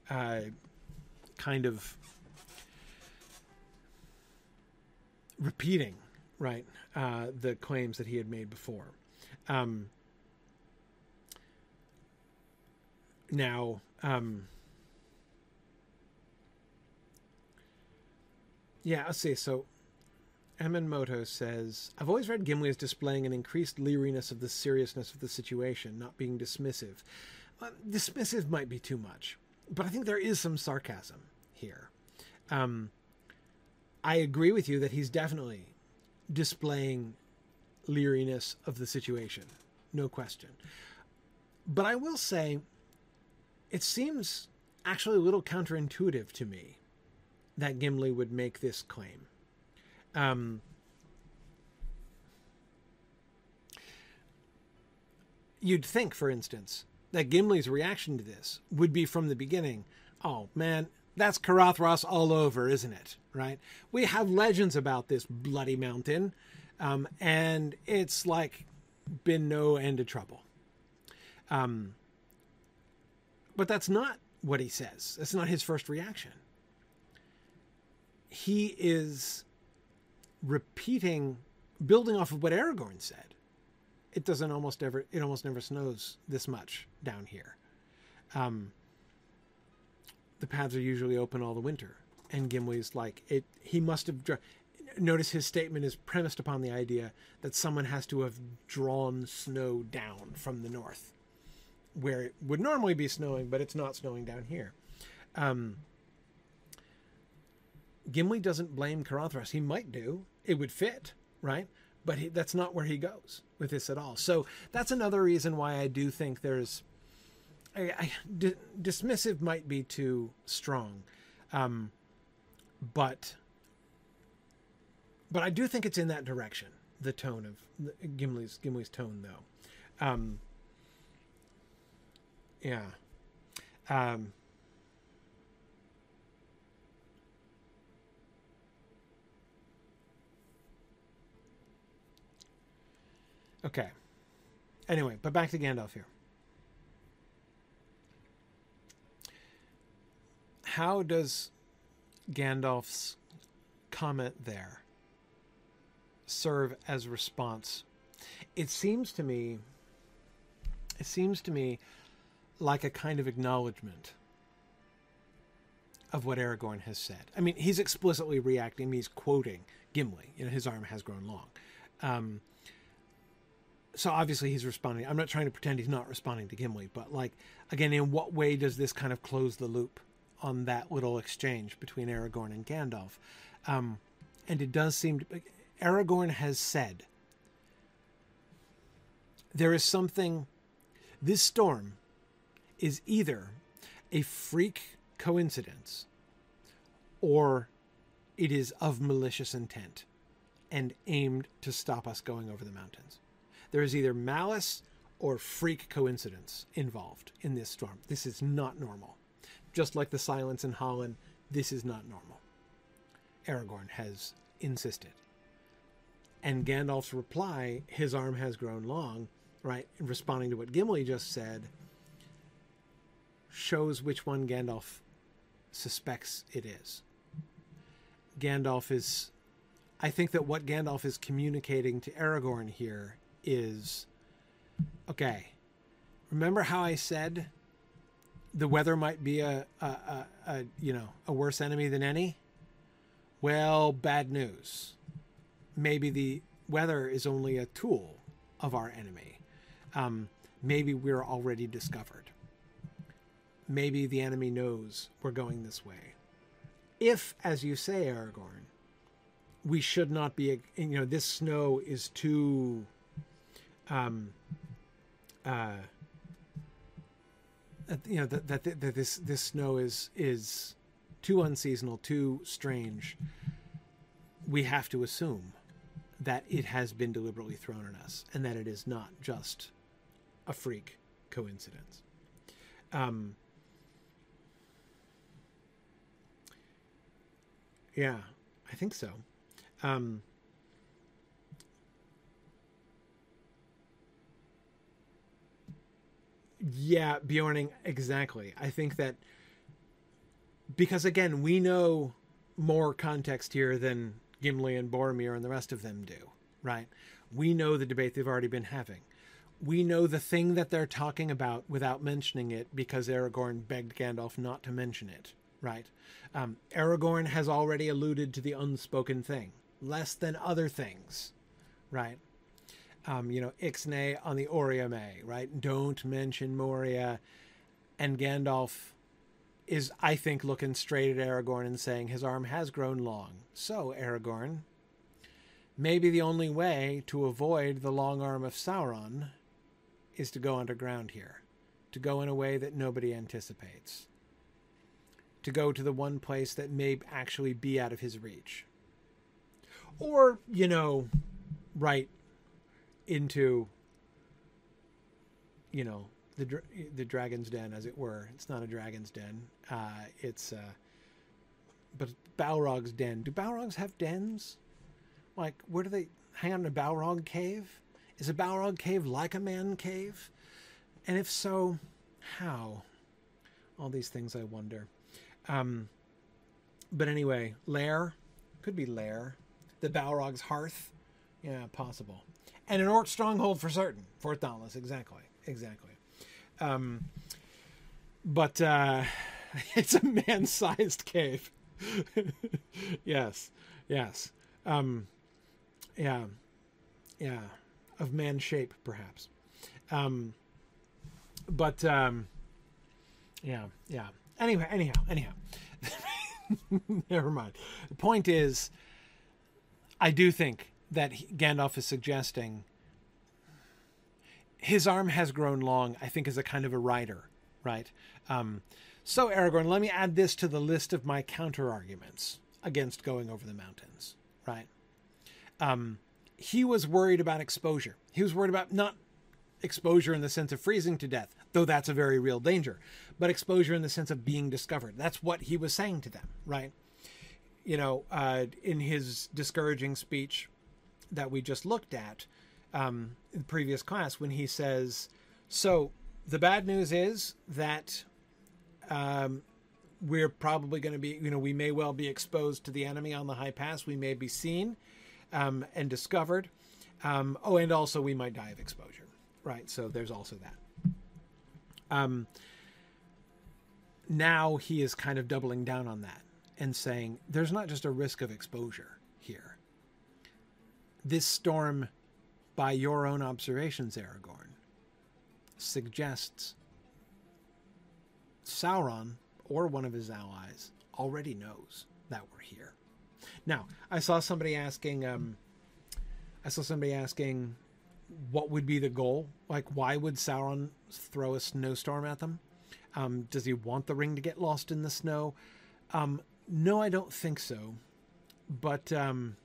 uh, kind of repeating, right, uh, the claims that he had made before. Um, now, um, yeah, let's see. So, Moto says, I've always read Gimli as displaying an increased leeriness of the seriousness of the situation, not being dismissive. Well, dismissive might be too much, but I think there is some sarcasm here. Um, I agree with you that he's definitely displaying leeriness of the situation, no question. But I will say, it seems actually a little counterintuitive to me that Gimli would make this claim. Um, you'd think, for instance, that Gimli's reaction to this would be from the beginning, oh man, that's Caradhras all over, isn't it? Right? We have legends about this bloody mountain, um, and it's like been no end of trouble. Um, but that's not what he says. That's not his first reaction. he is repeating, building off of what Aragorn said. It doesn't almost ever, it almost never snows this much down here. Um, the paths are usually open all the winter. And Gimli's like, it, he must have, dr- notice his statement is premised upon the idea that someone has to have drawn snow down from the north where it would normally be snowing, but it's not snowing down here. Um, Gimli doesn't blame Caradhras. He might do. It would fit, right? But he, that's not where he goes with this at all. So that's another reason why I do think there's. I, I, d- dismissive might be too strong, um, but but I do think it's in that direction. The tone of Gimli's Gimli's tone, though. Um, yeah. Um, okay. Anyway, but back to Gandalf here. How does Gandalf's comment there serve as response? It seems to me it seems to me like a kind of acknowledgement of what Aragorn has said. I mean, he's explicitly reacting. He's quoting Gimli. You know, his arm has grown long. Um, so obviously he's responding. I'm not trying to pretend he's not responding to Gimli, but like again, in what way does this kind of close the loop on that little exchange between Aragorn and Gandalf? Um, and it does seem to, Aragorn has said there is something. This storm is either a freak coincidence or it is of malicious intent and aimed to stop us going over the mountains. There is either malice or freak coincidence involved in this storm. This is not normal. Just like the silence in Hollin, this is not normal. Aragorn has insisted. And Gandalf's reply, his arm has grown long, right, responding to what Gimli just said, shows which one Gandalf suspects it is. Gandalf is. I think that what Gandalf is communicating to Aragorn here is okay, remember how I said the weather might be a, a, a, a you know a worse enemy than any? Well, bad news. Maybe the weather is only a tool of our enemy. Um, maybe we're already discovered maybe the enemy knows we're going this way. If, as you say, Aragorn, we should not be, you know, this snow is too, um, uh, you know, that, that, that this, this snow is, is too unseasonal, too strange. We have to assume that it has been deliberately thrown on us and that it is not just a freak coincidence. Um, Yeah, I think so. Um, yeah, Bjorning, exactly. I think that because again, we know more context here than Gimli and Boromir and the rest of them do, right? We know the debate they've already been having. We know the thing that they're talking about without mentioning it because Aragorn begged Gandalf not to mention it, right? Um, Aragorn has already alluded to the unspoken thing, less than other things, right? Um, you know, Ixnay on the Oriame, right? Don't mention Moria. And Gandalf is, I think, looking straight at Aragorn and saying his arm has grown long. So, Aragorn, maybe the only way to avoid the long arm of Sauron is to go underground here, to go in a way that nobody anticipates to go to the one place that may actually be out of his reach. Or, you know, right into, you know, the the dragon's den, as it were. It's not a dragon's den. Uh, it's, uh, but Balrog's den. Do Balrogs have dens? Like, where do they hang out in a Balrog cave? Is a Balrog cave like a man cave? And if so, how? All these things I wonder. Um, but anyway, Lair, Could be lair. The Balrog's hearth. Yeah, possible. And an orc stronghold for certain. Fort Dauntless, exactly. Exactly. Um, but uh, it's a man sized cave. yes. Yes. Um, yeah. Yeah. Of man shape, perhaps. Um, but um, yeah, yeah. Anyway, anyhow, anyhow. Never mind. The point is, I do think that Gandalf is suggesting his arm has grown long. I think as a kind of a rider, right? Um, so Aragorn, let me add this to the list of my counter arguments against going over the mountains, right? Um, he was worried about exposure. He was worried about not exposure in the sense of freezing to death, though that's a very real danger, but exposure in the sense of being discovered. That's what he was saying to them, right? You know, uh, in his discouraging speech that we just looked at um, in the previous class, when he says, So the bad news is that um, we're probably going to be, you know, we may well be exposed to the enemy on the high pass. We may be seen um, and discovered. Um, oh, and also we might die of exposure, right? So there's also that. Um, now he is kind of doubling down on that and saying there's not just a risk of exposure. This storm, by your own observations, Aragorn, suggests Sauron or one of his allies already knows that we're here. Now, I saw somebody asking, um, I saw somebody asking, what would be the goal? Like, why would Sauron throw a snowstorm at them? Um, does he want the ring to get lost in the snow? Um, no, I don't think so. But um,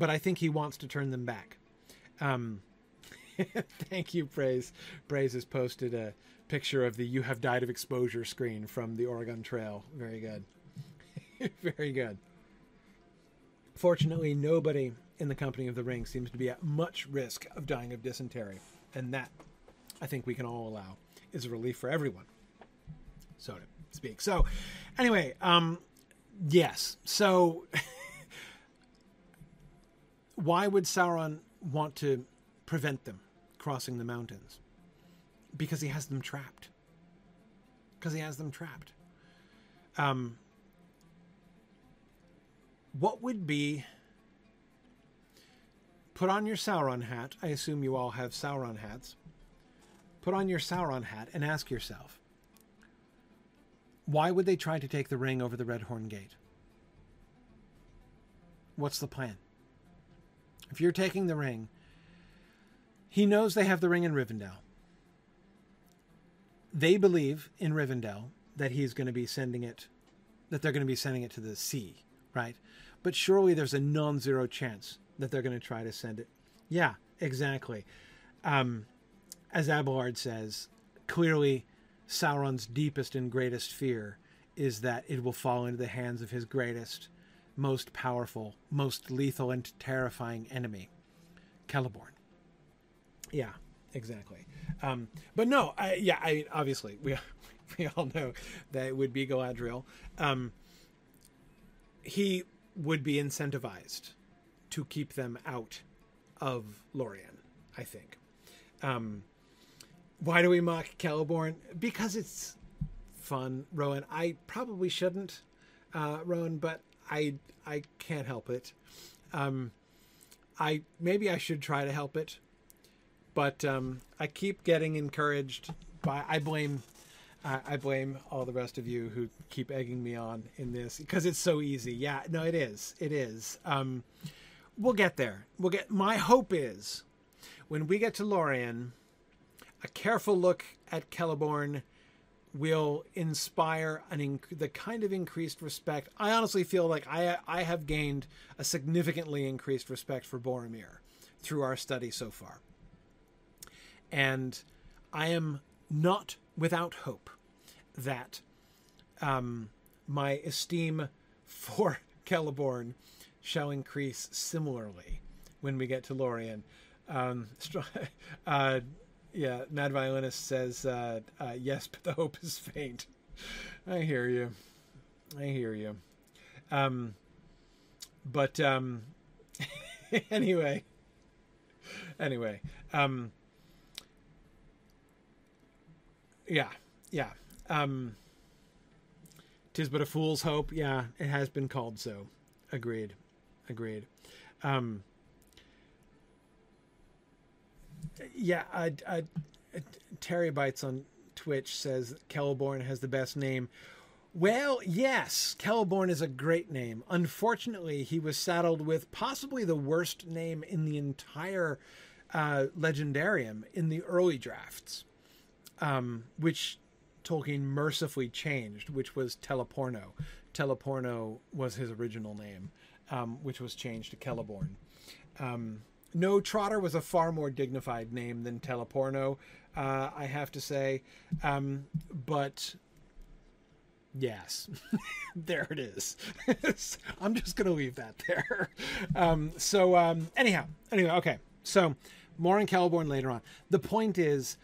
but I think he wants to turn them back. Um, thank you, Praise. Praise has posted a picture of the "You Have Died of Exposure" screen from the Oregon Trail. Very good. Very good. Fortunately, nobody in the company of the ring seems to be at much risk of dying of dysentery, and that I think we can all allow is a relief for everyone, so to speak. So, anyway, um, yes. So, why would Sauron want to prevent them crossing the mountains? Because he has them trapped. Because he has them trapped. Um, what would be put on your Sauron hat. I assume you all have Sauron hats. Put on your Sauron hat and ask yourself why would they try to take the ring over the Red Horn Gate? What's the plan? If you're taking the ring, he knows they have the ring in Rivendell. They believe in Rivendell that he's going to be sending it, that they're going to be sending it to the sea, right? But surely there's a non zero chance that they're going to try to send it. Yeah, exactly. Um, as Abelard says, clearly Sauron's deepest and greatest fear is that it will fall into the hands of his greatest, most powerful, most lethal and terrifying enemy, Celeborn. Yeah, exactly. Um, but no, I, yeah, I mean, obviously we we all know that it would be Galadriel. Um, he would be incentivized to keep them out of Lorien, I think. Um, why do we mock Celeborn? Because it's fun, Rowan. I probably shouldn't, uh, Rowan, but I I can't help it. Um, I maybe I should try to help it, but um, I keep getting encouraged by. I blame I, I blame all the rest of you who keep egging me on in this because it's so easy. Yeah, no, it is. It is. Um, we'll get there. We'll get. My hope is when we get to Lorien, a careful look at Celeborn will inspire an inc- the kind of increased respect. I honestly feel like I I have gained a significantly increased respect for Boromir through our study so far, and I am not without hope that um, my esteem for Celeborn shall increase similarly when we get to Lorien. Um, uh, yeah, Mad Violinist says, uh, uh, yes, but the hope is faint. I hear you. I hear you. Um, but um, anyway, anyway, um, yeah, yeah. Um, Tis but a fool's hope. Yeah, it has been called so. Agreed. Agreed. Um, yeah, I, I, Terry Bites on Twitch says Celeborn has the best name. Well, yes, Celeborn is a great name. Unfortunately, he was saddled with possibly the worst name in the entire uh, Legendarium in the early drafts, um, which Tolkien mercifully changed, which was Teleporno. Teleporno was his original name, um, which was changed to Celeborn. Um, no, Trotter was a far more dignified name than Teleporno, uh, I have to say. Um, but yes, there it is. I'm just going to leave that there. Um, so, um, anyhow, anyway, okay. So, more on Celeborn later on. The point is,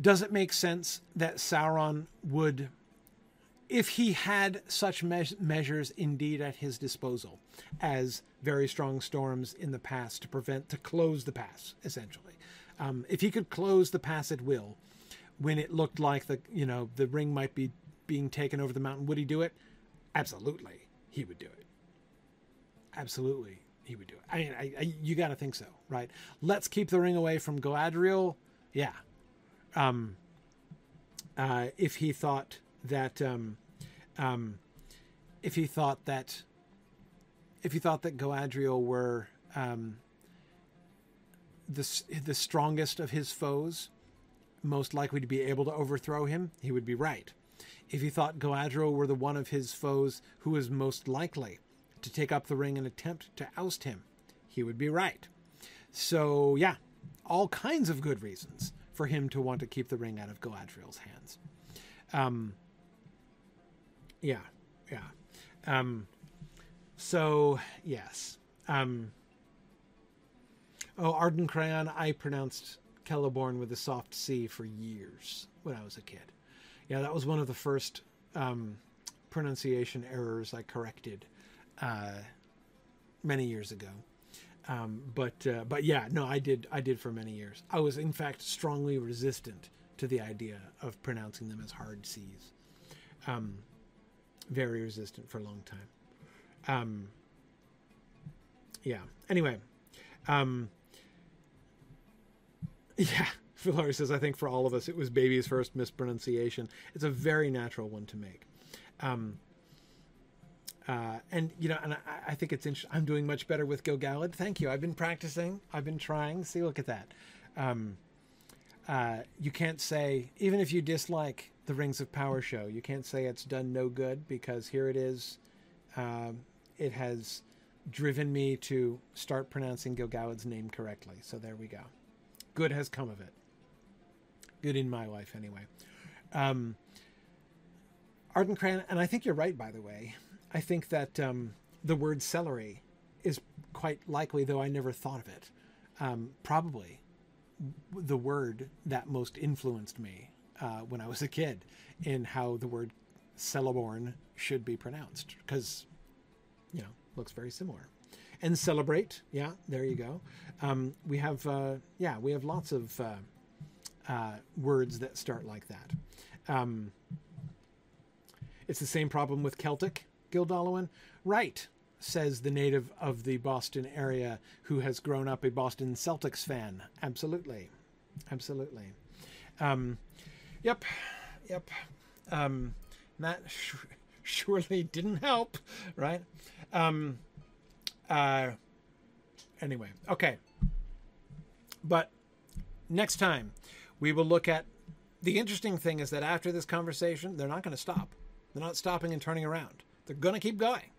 does it make sense that Sauron would, if he had such me- measures indeed at his disposal, as very strong storms in the pass to prevent, to close the pass, essentially? Um, if he could close the pass at will, when it looked like the you know the ring might be being taken over the mountain, would he do it? Absolutely, he would do it. Absolutely, he would do it. I mean, I, I, you got to think so, right? Let's keep the ring away from Galadriel. Yeah, um, uh, if he thought that um, um, if he thought that if he thought that Galadriel were um, the the strongest of his foes, most likely to be able to overthrow him, he would be right. If he thought Galadriel were the one of his foes who was most likely to take up the ring and attempt to oust him, he would be right. So yeah, all kinds of good reasons for him to want to keep the ring out of Galadriel's hands. Um, yeah, yeah. Um, so yes. Um, oh, Arden Crayon, I pronounced Celeborn with a soft C for years when I was a kid. Yeah, that was one of the first um, pronunciation errors I corrected uh, many years ago. Um, but uh, but yeah, no, I did I did for many years. I was in fact strongly resistant to the idea of pronouncing them as hard C's. Um, very resistant for a long time. Um, yeah. Anyway, um, yeah. Filari says, I think for all of us, it was baby's first mispronunciation. It's a very natural one to make. Um, uh, and you know, and I, I, think it's interesting. I'm doing much better with Gil-galad. Thank you. I've been practicing. I've been trying. See, look at that. Um, uh, you can't say even if you dislike the Rings of Power show, you can't say it's done no good because here it is. Um, it has driven me to start pronouncing Gil-galad's name correctly. So there we go. Good has come of it. Good in my life, anyway. Um, Arden Cran, and I think you're right, by the way. I think that um, the word celery is quite likely, though I never thought of it. Um, probably the word that most influenced me uh, when I was a kid in how the word Celeborn should be pronounced, because you know looks very similar. And celebrate, yeah, there you go. Um, we have, uh, yeah, we have lots of uh, uh words that start like that. Um, it's the same problem with Celtic. Gildalowan? Right, says the native of the Boston area who has grown up a Boston Celtics fan. Absolutely. Absolutely. Um, yep. Yep. Um, that sh- surely didn't help, right? Um, uh, anyway, okay. But next time we will look at the interesting thing is that after this conversation, they're not going to stop. They're not stopping and turning around. They're going to keep going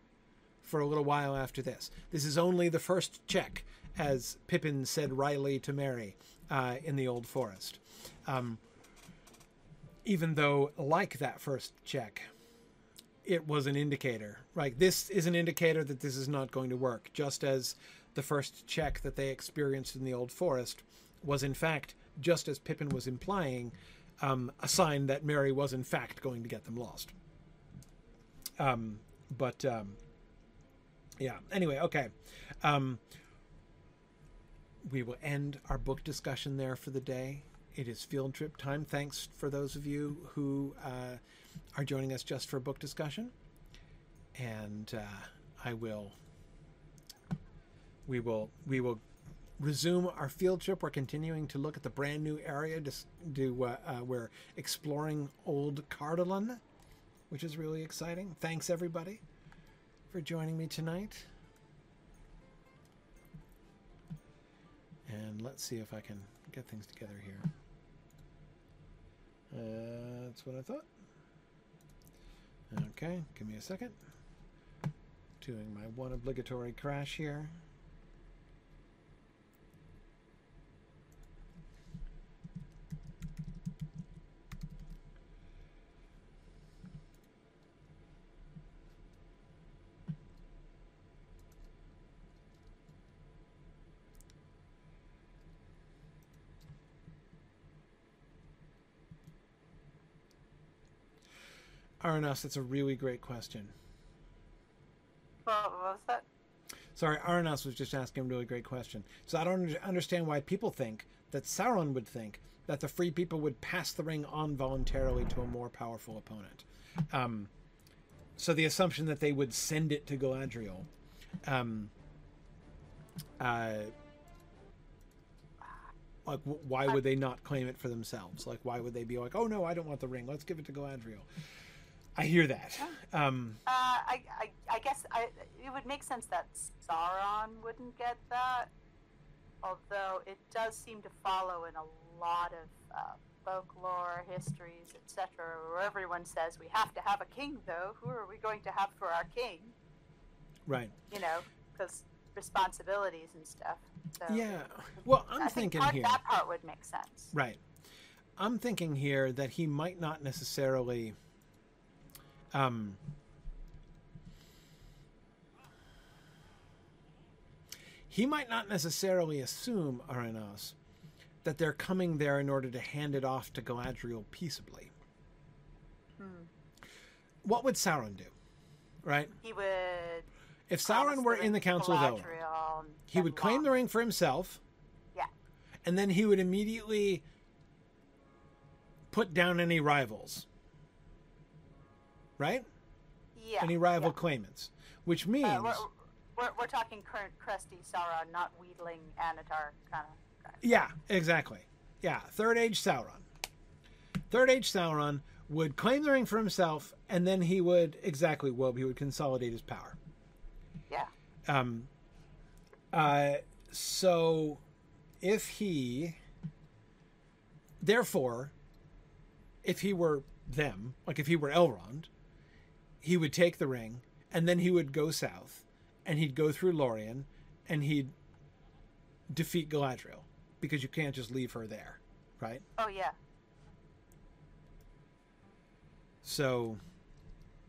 for a little while after this. This is only the first check, as Pippin said wryly to Merry uh, in the Old Forest. Um, even though, like that first check, it was an indicator. Right, this is an indicator that this is not going to work. Just as the first check that they experienced in the Old Forest was, in fact, just as Pippin was implying, um, a sign that Merry was in fact going to get them lost. Um, but um, Yeah. Anyway, okay. Um, we will end our book discussion there for the day. It is field trip time. Thanks for those of you who uh, are joining us just for a book discussion. And uh, I will. We will. We will resume our field trip. We're continuing to look at the brand new area. Just do. Uh, uh, we're exploring Old Cardolan, which is really exciting. Thanks everybody for joining me tonight. And let's see if I can get things together here. Uh, that's what I thought. Okay, give me a second. Doing my one obligatory crash here. Aranos, that's a really great question. What, was that? Sorry, Aranos was just asking a really great question. So I don't understand why people think that Sauron would think that the free people would pass the ring on voluntarily to a more powerful opponent. Um, so the assumption that they would send it to Galadriel. Um, uh, like, why would they not claim it for themselves? Like, why would they be like, oh no, I don't want the ring. Let's give it to Galadriel. I hear that. Um, uh, I, I, I guess I, it would make sense that Sauron wouldn't get that, although it does seem to follow in a lot of uh, folklore, histories, etc., where everyone says we have to have a king. Though, who are we going to have for our king? Right. You know, because responsibilities and stuff. So yeah. Well, I'm thinking part, here. that part would make sense. Right. I'm thinking here that he might not necessarily. Um, he might not necessarily assume, Arenas, that they're coming there in order to hand it off to Galadriel peaceably. Hmm. What would Sauron do? Right? He would. If Sauron were in the Council of Elrond, he would claim the ring for himself. Yeah. And then he would immediately put down any rivals. Right? Yeah. any rival yeah. claimants, which means Uh, we're, we're, we're talking current crusty Sauron, not wheedling Annatar kind of guy. yeah, exactly. Yeah, third age Sauron. Third age Sauron would claim the ring for himself, and then he would exactly well he would consolidate his power. Yeah. Um, uh, so if he, therefore, if he were them, like if he were Elrond, he would take the ring and then he would go south and he'd go through Lorien and he'd defeat Galadriel because you can't just leave her there, right? Oh yeah. So,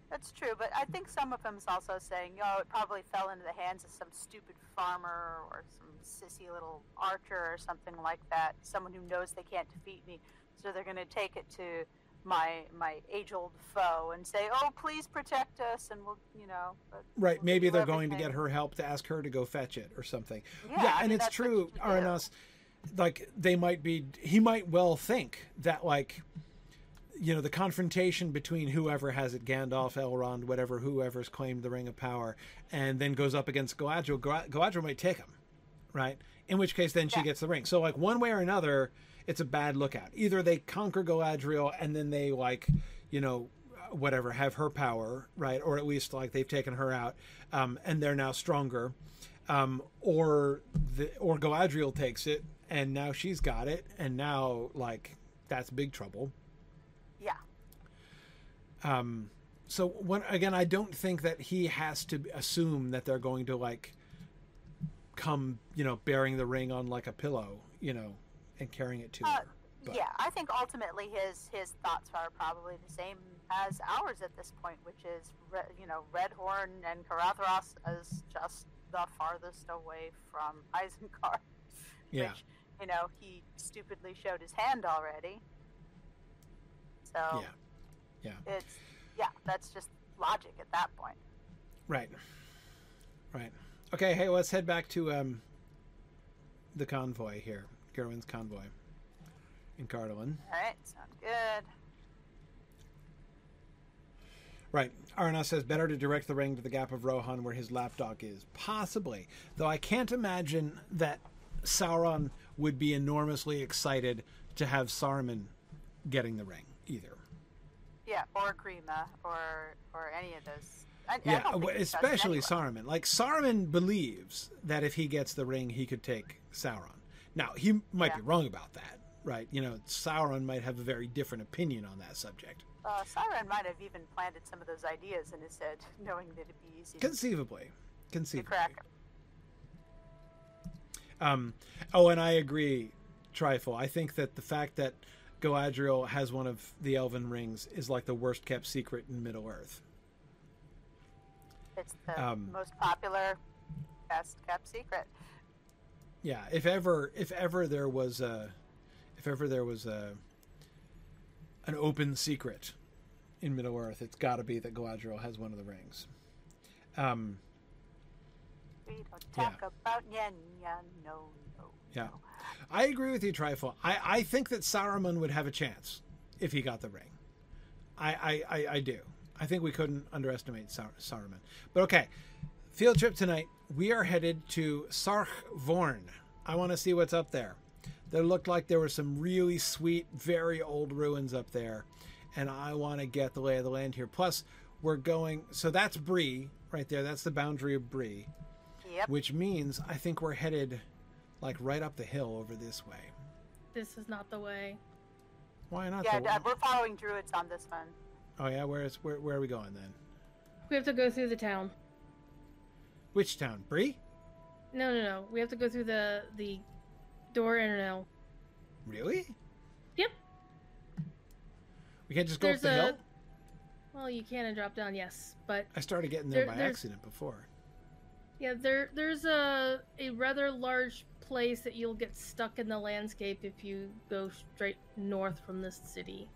That's true, but I think some of him's also saying, oh, it probably fell into the hands of some stupid farmer or some sissy little archer or something like that. Someone who knows they can't defeat me, so they're going to take it to my my age-old foe and say, oh, please protect us, and we'll, you know. Right, we'll maybe they're going to get her help to ask her to go fetch it or something. Yeah, I and it's true. Aranas. Like they might be, he might well think that like, you know, the confrontation between whoever has it, Gandalf, Elrond, whatever, whoever's claimed the Ring of Power, and then goes up against Galadriel. Gal- Galadriel might take him, right? In which case, then she Yeah. gets the ring. So like one way or another, it's a bad lookout. Either they conquer Galadriel and then they like, you know, whatever have her power, right? Or at least like they've taken her out, um, and they're now stronger. Um, or the or Galadriel takes it and now she's got it, and now like that's big trouble. Yeah. Um, so when again, I don't think that he has to assume that they're going to like come, you know, bearing the ring on like a pillow, you know, and carrying it to Uh, her. But- yeah, I think ultimately his his thoughts are probably the same as ours at this point, which is Re- you know Redhorn and Caradhras is just the farthest away from Isengard. Yeah. Which, you know, he stupidly showed his hand already. So Yeah. Yeah. it's yeah, that's just logic at that point. Right. Right. Okay. Hey, let's head back to um, the convoy here, Gerwin's convoy in Cardolan. All right, sounds good. Right. Arna says better to direct the ring to the gap of Rohan where his lapdog is. Possibly. Though I can't imagine that Sauron would be enormously excited to have Saruman getting the ring either. Yeah, or Grima, or or any of those. I, I Yeah, don't think w- he does especially. Saruman. Like Saruman believes that if he gets the ring, he could take Sauron. Now he might Yeah. be wrong about that, right? You know, Sauron might have a very different opinion on that subject. Uh, Sauron might have even planted some of those ideas in his head, knowing that it'd be easy Conceivably, to conceivably. crack. Um, oh, and I agree, Trifle. I think that the fact that Galadriel has one of the Elven rings is like the worst kept secret in Middle Earth. It's the Um, most popular, best kept secret. Yeah, if ever, if ever there was a, if ever there was a, an open secret in Middle Earth, it's got to be that Galadriel has one of the rings. Um, We don't Yeah. talk about Nenya, no, no. Yeah. no. I agree with you, Trifle. I, I think that Saruman would have a chance if he got the ring. I, I, I, I do. I think we couldn't underestimate Sar- Saruman. But okay, field trip tonight. We are headed to Sarch Vorn. I want to see what's up there. There looked like there were some really sweet, very old ruins up there, and I want to get the lay of the land here. Plus, we're going. So that's Bree right there. That's the boundary of Bree Yep. which means I think we're headed like right up the hill over this way. This is not the way. Why not? yeah, the- uh, we're following druids on this one. oh yeah, where is where where are we going then? We have to go through the town. Which town? Bree? No, no, no. We have to go through the the door Internel. Really? Yep. We can't just go There's up the a. hill. Well, you can and drop down, yes, but I started getting there, There- by accident before. yeah, there there's a a rather large place that you'll get stuck in the landscape if you go straight north from this city.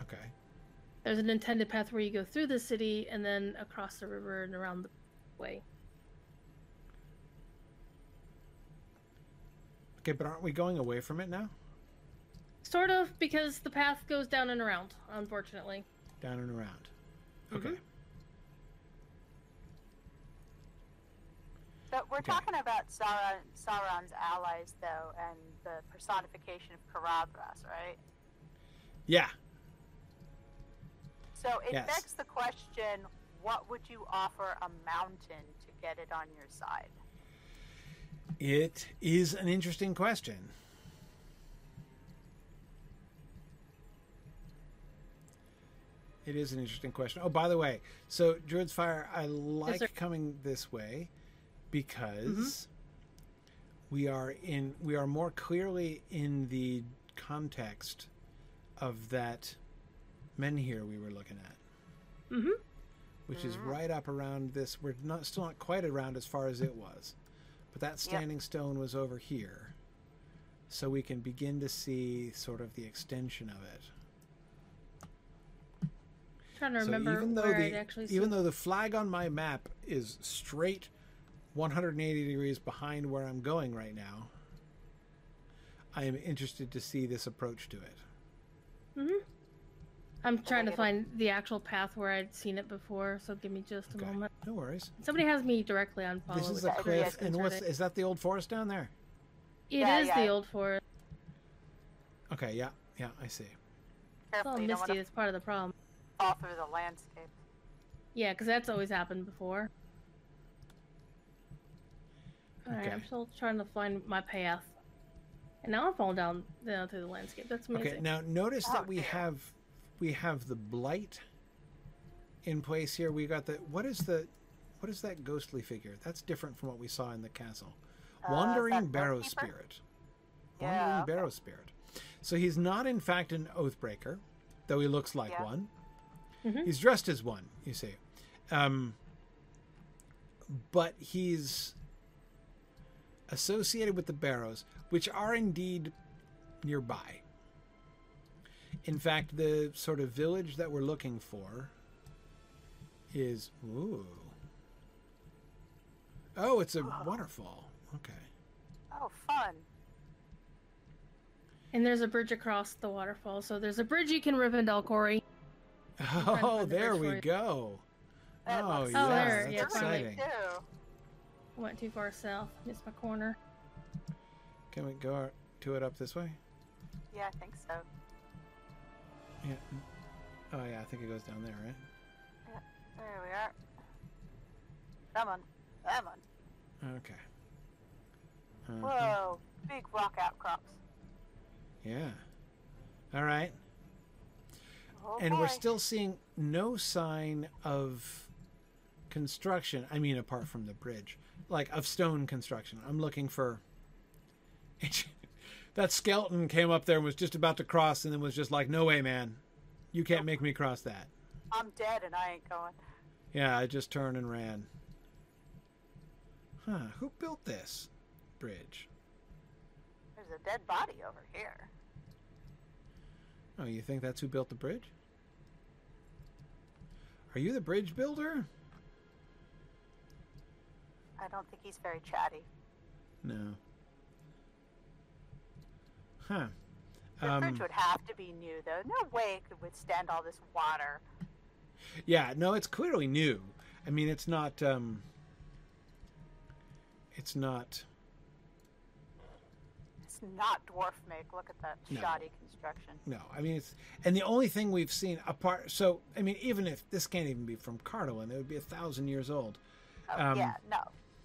Okay. There's an intended path where you go through the city and then across the river and around the way. Okay, but aren't we going away from it now? Sort of, because the path goes down and around, unfortunately. Down and around. Okay. Mhm. But we're Okay. talking about Sauron, Sauron's allies, though, and the personification of Caradhras, right? Yeah. So it Yes. begs the question: What would you offer a mountain to get it on your side? It is an interesting question. It is an interesting question. Oh, by the way, so Druid's Fire, I like sir. coming this way because mm-hmm. we are in we are more clearly in the context of that menhir we were looking at, Mm-hmm. which is right up around this. We're not still not quite around as far as it was, but that standing stone was over here, so we can begin to see sort of the extension of it. Trying to So remember even though where the I'd actually even though the flag on my map is straight 180 degrees behind where I'm going right now, I am interested to see this approach to it. Mm-hmm. I'm trying to it'll- find the actual path where I'd seen it before, so give me just a Okay, moment. no worries. Somebody has me directly on follow. this is which a that- really cliff, and what's is that the old forest down there? It Yeah, is yeah. the old forest. Okay, yeah, yeah, I see. It's Careful, all you misty. That's part of the problem. All through the landscape. Yeah, because that's always happened before. Alright, I'm still trying to find my path. And now I'm falling down, down through the landscape. That's amazing. Okay, now notice Oh, that we dear. have we have the blight in place here. We got the what is the what is that ghostly figure? That's different from what we saw in the castle. Uh, Wandering is that Barrow Oathkeeper? Spirit. Yeah, Wandering okay. Barrow Spirit. So he's not in fact an Oathbreaker, though he looks like Yeah. one. Mhm. He's dressed as one, you see. Um, but he's associated with the Barrows, which are indeed nearby. In fact, the sort of village that we're looking for is ooh, Oh, it's a waterfall. Okay. Oh, fun. And there's a bridge across the waterfall, so there's a bridge you can Rivendell Quarry. Oh, the there we go. That Oh, looks yeah, Oh, there, that's yeah, finally. exciting. Too. Went too far south. Missed my corner. Can we go to it up this way? Yeah, I think so. Yeah. Oh, yeah, I think it goes down there, right? Yeah, There we are. Come on. Come on. Okay. Uh-huh. Whoa. Big rock outcrops. Yeah. All right. Oh, and we're still seeing no sign of construction. I mean, apart from the bridge, like of stone construction. I'm looking for. that skeleton came up there and was just about to cross, and then was just like, "No way, man, you can't make me cross that." I'm dead and I ain't going. Yeah, I just turned and ran. Huh? Who built this bridge? There's a dead body over here. Oh, you think that's who built the bridge? Are you the bridge builder? I don't think he's very chatty. No. Huh. The Um, bridge would have to be new, though. No way it could withstand all this water. yeah, no, it's clearly new. I mean, it's not. Um, it's not. It's not dwarf make. Look at that No. shoddy construction. No, I mean it's. And the only thing we've seen apart. So, I mean, even if this can't even be from Cardolan, it would be a thousand years old. Oh, Um, yeah, no.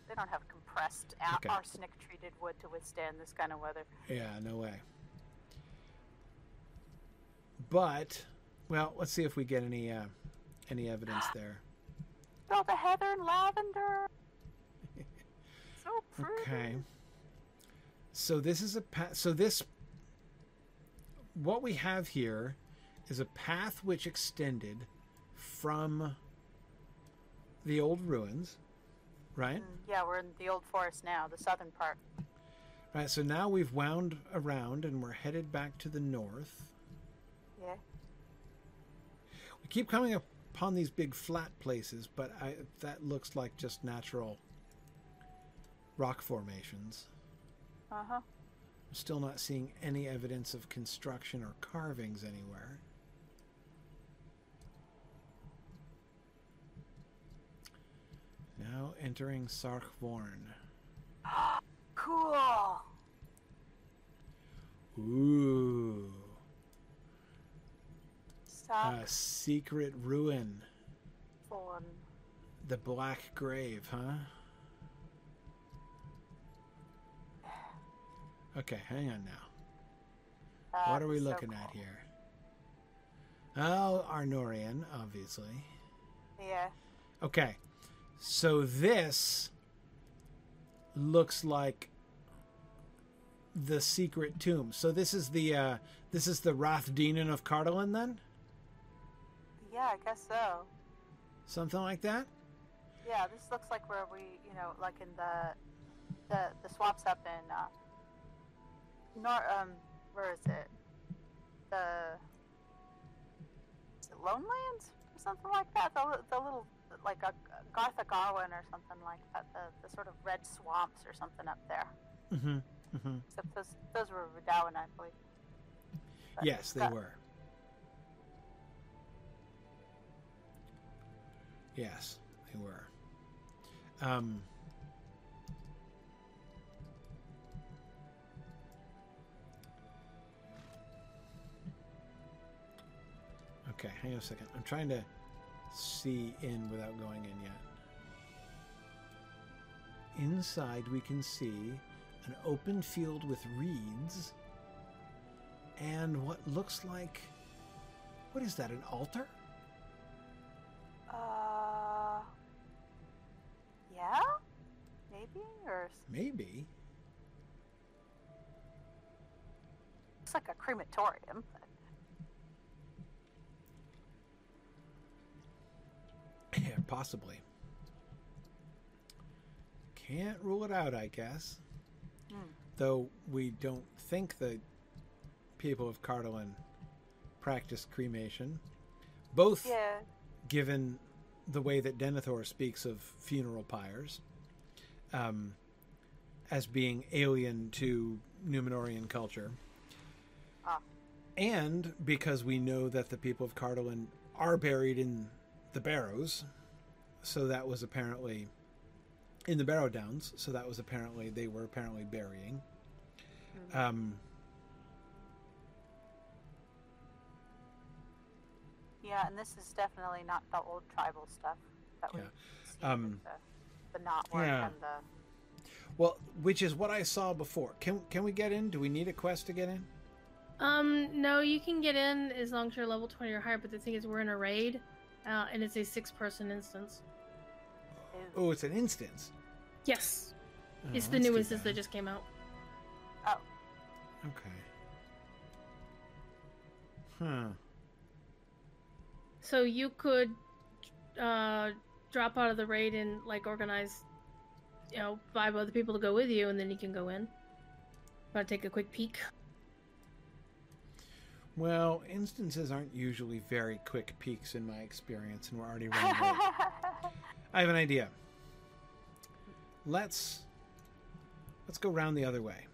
They don't have compressed Okay. arsenic treated wood to withstand this kind of weather. Yeah, no way. But, well, let's see if we get any uh, any evidence there. Oh, the heather and lavender. so pretty. Okay. So this is a path. So this, what we have here, is a path which extended from the old ruins, right? Mm, Yeah, we're in the old forest now, the southern part. Right. So now we've wound around and we're headed back to the north. Yeah. We keep coming upon these big flat places, but I, that looks like just natural rock formations. Uh huh. I'm still not seeing any evidence of construction or carvings anywhere. Now entering Sarch Vorn. Cool. Ooh. A secret ruin. fun. The Black Grave, huh? Okay, hang on now. Uh, What are we so looking at here? Oh, Arnorian, obviously. Yeah. Okay, so this looks like the secret tomb. So this is the uh, this is the Rath Dínen of Cardolan, then Yeah, I guess so. something like that. Yeah, this looks like where we, you know, like in the the the swamps up in uh, nor um where is it? The is it Lonelands or something like that. The the little like a Garth Agarwen or something like that. The the sort of red swamps or something up there. Mm-hmm. Mm-hmm. Except those those were Rhudaur, I believe. But Yes, they that- were. Yes, they were. Um, okay, hang on a second. I'm trying to see in without going in yet. Inside, we can see an open field with reeds and what looks like what is that an altar Uh. Yeah. Maybe or maybe it's like a crematorium. Possibly can't rule it out i guess Hmm. though we don't think the people of Cardolan practice cremation both Yeah. given the way that Denethor speaks of funeral pyres um, as being alien to Numenorian culture. Ah. And because we know that the people of Cardolan are buried in the Barrows, so that was apparently in the Barrow Downs, so that was apparently they were apparently burying. Mhm. Um, yeah, and this is definitely not the old tribal stuff that we Yeah. see Um, the, the knot work yeah. and the. well, which is what I saw before. Can can we get in? Do we need a quest to get in? Um, no, you can get in as long as you're level 20 or higher, but the thing is, we're in a raid, uh, and it's a six person instance. Oh, it's an instance. Yes. Oh, it's the new instance that just came out. Oh, Okay. Huh. So you could uh, drop out of the raid and, like, organize, you know, five other people to go with you, and then you can go in. Want to take a quick peek? Well, instances aren't usually very quick peaks in my experience, and we're already running late. I have an idea. Let's let's go round the other way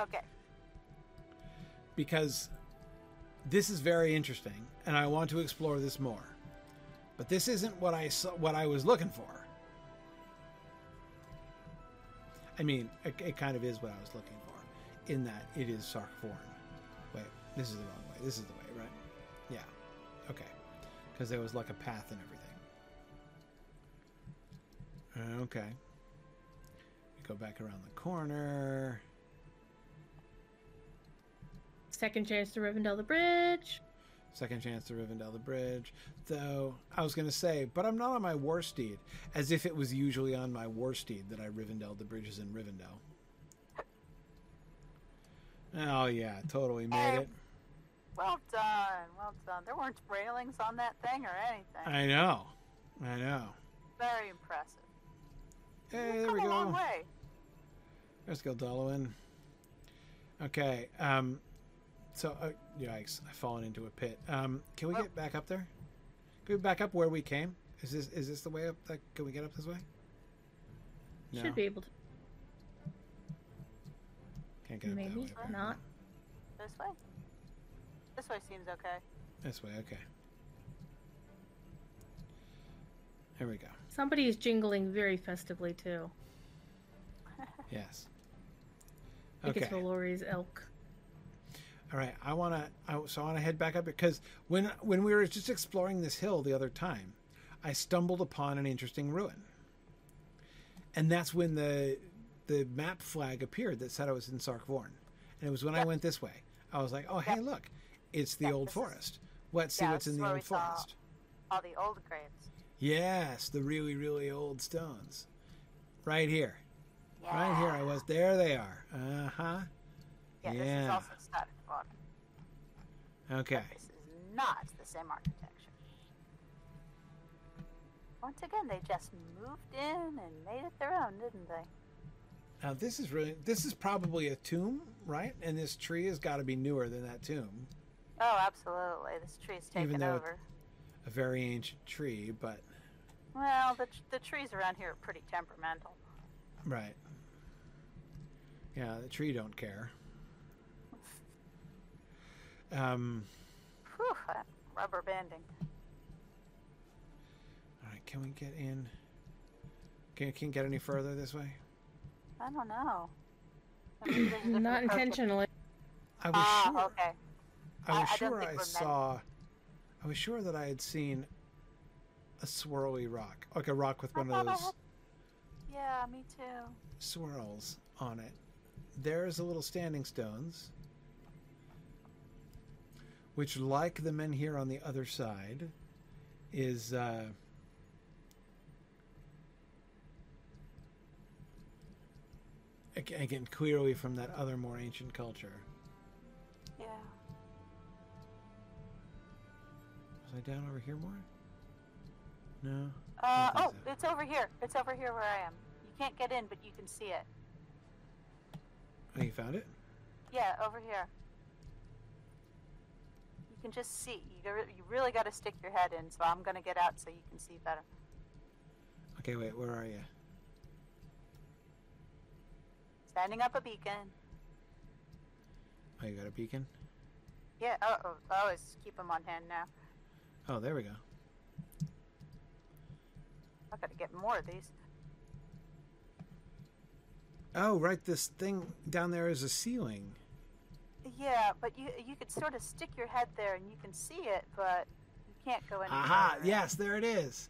okay. because this is very interesting, and I want to explore this more. But this isn't what I saw, what I was looking for. I mean, it, it kind of is what I was looking for, in that it is Sarch Vorn. Wait, this is the wrong way. This is the way, right? Yeah. Okay. Because there was like a path and everything. Okay. We go back around the corner. Second chance to Rivendell the Bridge. Second chance to Rivendell the Bridge. Though, I was going to say, but I'm not on my war steed, as if it was usually on my war steed that I Rivendell the bridges in Rivendell. Oh, yeah, totally made Hey. it. Well done. Well done. There weren't railings on that thing or anything. I know. I know. Very impressive. Hey, You've there come we a long go. way. There's Gildalwyn. Okay, um, so, uh, yikes, I've fallen into a pit. Um, can we Oh. get back up there? Can we back up where we came? Is this is this the way up? That, can we get up this way? No, Should be able to. Can't get up Maybe that way. apparently. not. This way. This way seems okay. This way, okay. There we go. Somebody is jingling very festively too. Yes. I think it's Okay. Valori's elk. All right. I want to. I, so I want to head back up because when when we were just exploring this hill the other time, I stumbled upon an interesting ruin, and that's when the the map flag appeared that said I was in Sarch Vorn, and it was when I went this way. I was like, oh hey Yep. look, it's the Yep, old forest. Let's see yeah, what's in the old forest. All the old graves. Yes, the really really old stones, right here. Yeah. Right here I was. There they are. Uh huh. Yeah, this is also static. Okay. This is not the same architecture. Once again, they just moved in and made it their own, didn't they? Now this is really this is probably a tomb, right? And this tree has got to be newer than that tomb. Oh, absolutely. This tree's Even taken though it- over. A very ancient tree, but Well, the, the trees around here are pretty temperamental. right. Yeah, the tree don't care. Um. Whew, that rubber banding. All right. Can we get in? Can can get any further this way? I don't know. Maybe there's a different Not intentionally. I was Ah, sure. okay. I was I- I sure think I saw. I was sure that I had seen a swirly rock, like a rock with one of those Yeah, me too. swirls on it. There's a little standing stones, which, like the menhir on the other side, is uh, ag- again clearly from that other more ancient culture. Yeah. Was I down over here more? No. Uh, oh, so. it's over here. It's over here where I am. You can't get in, but you can see it. Oh, you found it? Yeah, over here. You can just see. You, you really got to stick your head in, so I'm going to get out so you can see better. Okay, wait. Where are you? Standing up a beacon. Oh, you got a beacon? Yeah. Oh, oh, I always keep them on hand now. Oh, there we go. I gotta get more of these. Oh, right. This thing down there is a ceiling. Yeah, but you you could sort of stick your head there and you can see it, but you can't go in. Aha! Yes, there it is.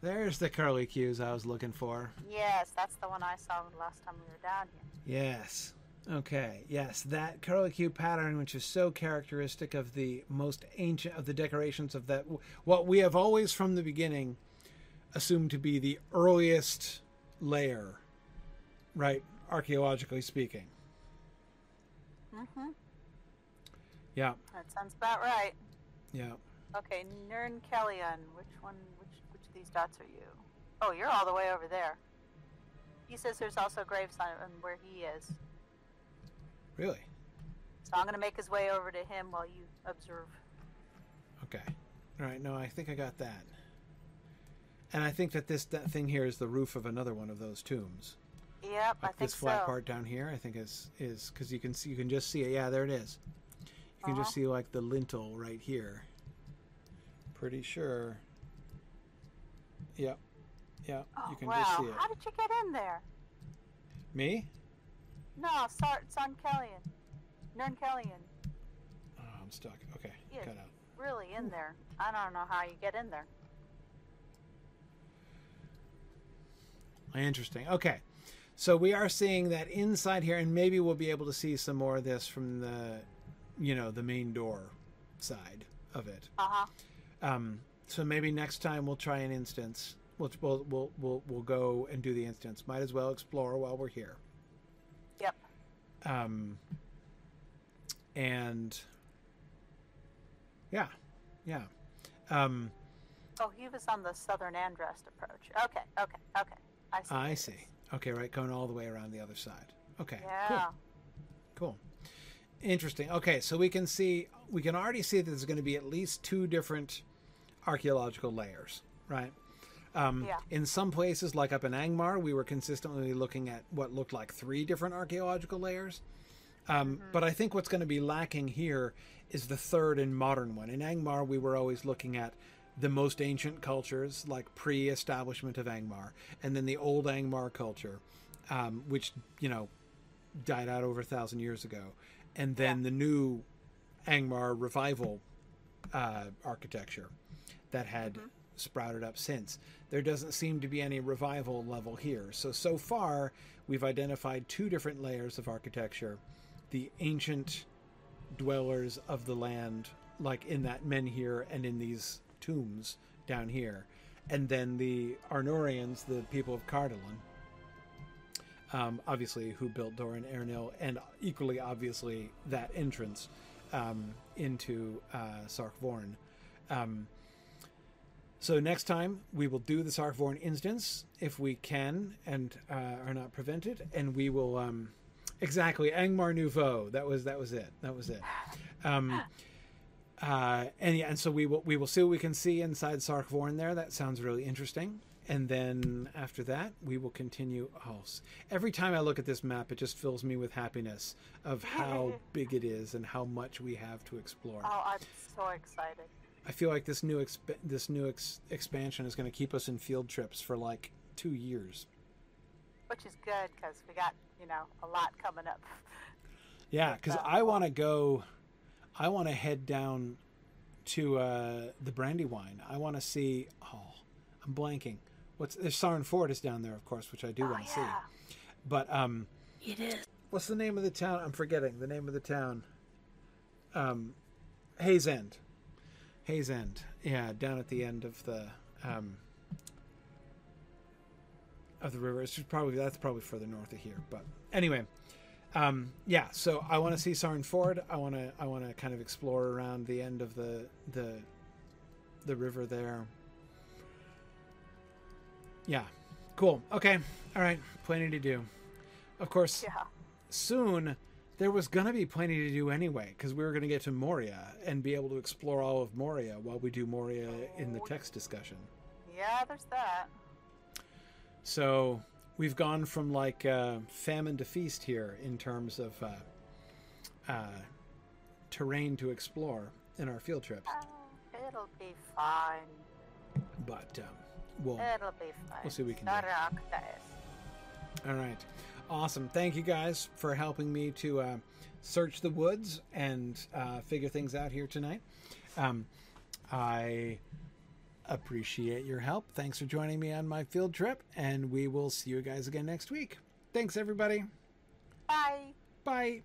There's the curly cues I was looking for. Yes, that's the one I saw the last time we were down here. Yes. Okay. Yes, that curlicue pattern, which is so characteristic of the most ancient of the decorations of that, what we have always from the beginning assumed to be the earliest layer, right? Archaeologically speaking. Mm-hmm. Yeah. That sounds about right. Yeah. Okay, Nern Kellyan. Which one? Which which of these dots are you? Oh, you're all the way over there. He says there's also graves on where he is. Really. So I'm gonna make his way over to him while you observe. Okay. All right. No, I think I got that. And I think that this that thing here is the roof of another one of those tombs. Yep, I Like think this flat so. part down here, I think is is because you can see you can just see it. Yeah, there it is. You can just Uh-huh. see like the lintel right here. Pretty sure. Yep. Yep. Oh, you can wow. just see it. How did you get in there? Me? No, Sar- Son Kellyan. Nern Kellyan. Oh, I'm stuck. Okay. Yeah. Cut out. Really in there. I don't know how you get in there. Interesting. Okay. So we are seeing that inside here, and maybe we'll be able to see some more of this from the, you know, the main door side of it. Uh huh. Um, so maybe next time we'll try an instance. We'll, we'll we'll we'll we'll go and do the instance. Might as well explore while we're here. Yep. Um, and yeah, yeah. Um, Oh, he was on the southern Andrest approach. Okay, okay, okay. I see. I see. Okay, right, going all the way around the other side. Okay, Yeah. cool. Cool. Interesting. Okay, so we can see we can already see that there's going to be at least two different archaeological layers, right? Um, Yeah. In some places, like up in Angmar, we were consistently looking at what looked like three different archaeological layers. Um, But I think what's going to be lacking here is the third and modern one. In Angmar, we were always looking at the most ancient cultures, like pre-establishment of Angmar, and then the old Angmar culture, um, which you know died out over a thousand years ago, and then the new Angmar revival uh, architecture that had sprouted up since. There doesn't seem to be any revival level here. So so far, we've identified two different layers of architecture: the ancient dwellers of the land, like in that menhir and in these tombs down here, and then the Arnorians, the people of Cardolan, um, obviously who built Doran Ernil, and equally obviously that entrance um, into uh, Sarch Vorn. Um, so next time we will do the Sarch Vorn instance if we can and uh, are not prevented, and we will um, exactly Angmar Nouveau. That was that was it. That was it. Uh, and yeah, and so we will we will see what we can see inside Sarch Vorn there. That sounds really interesting. And then after that, we will continue. Oh, every time I look at this map, it just fills me with happiness of how big it is and how much we have to explore. Oh, I'm so excited. I feel like this new exp- this new ex- expansion is going to keep us in field trips for like two years. Which is good because we got, you know, a lot coming up. Yeah, because I want to go. I want to head down to uh, the Brandywine. I want to see. Oh, I'm blanking. What's there's Sarn Ford is down there, of course, which I do oh, want to yeah. see. But um, It is. what's the name of the town? I'm forgetting the name of the town. Um, Haysend. Hayes End. Yeah, down at the end of the um, of the river. It's probably that's probably further north of here. But anyway, um, yeah. So I want to see Sarn Ford. I want to I want to kind of explore around the end of the the the river there. Yeah, cool. Okay, all right. Plenty to do. Of course, Yeah. soon there was going to be plenty to do anyway because we were going to get to Moria and be able to explore all of Moria while we do Moria in the text discussion. Yeah, there's that. So we've gone from like uh, famine to feast here in terms of uh, uh, terrain to explore in our field trips. Oh, it'll be fine. But um, we'll It'll be fine. We'll see what we can do. Saractes. All right. Awesome. Thank you guys for helping me to uh, search the woods and uh, figure things out here tonight. Um, I appreciate your help. Thanks for joining me on my field trip, and we will see you guys again next week. Thanks, everybody. Bye. Bye.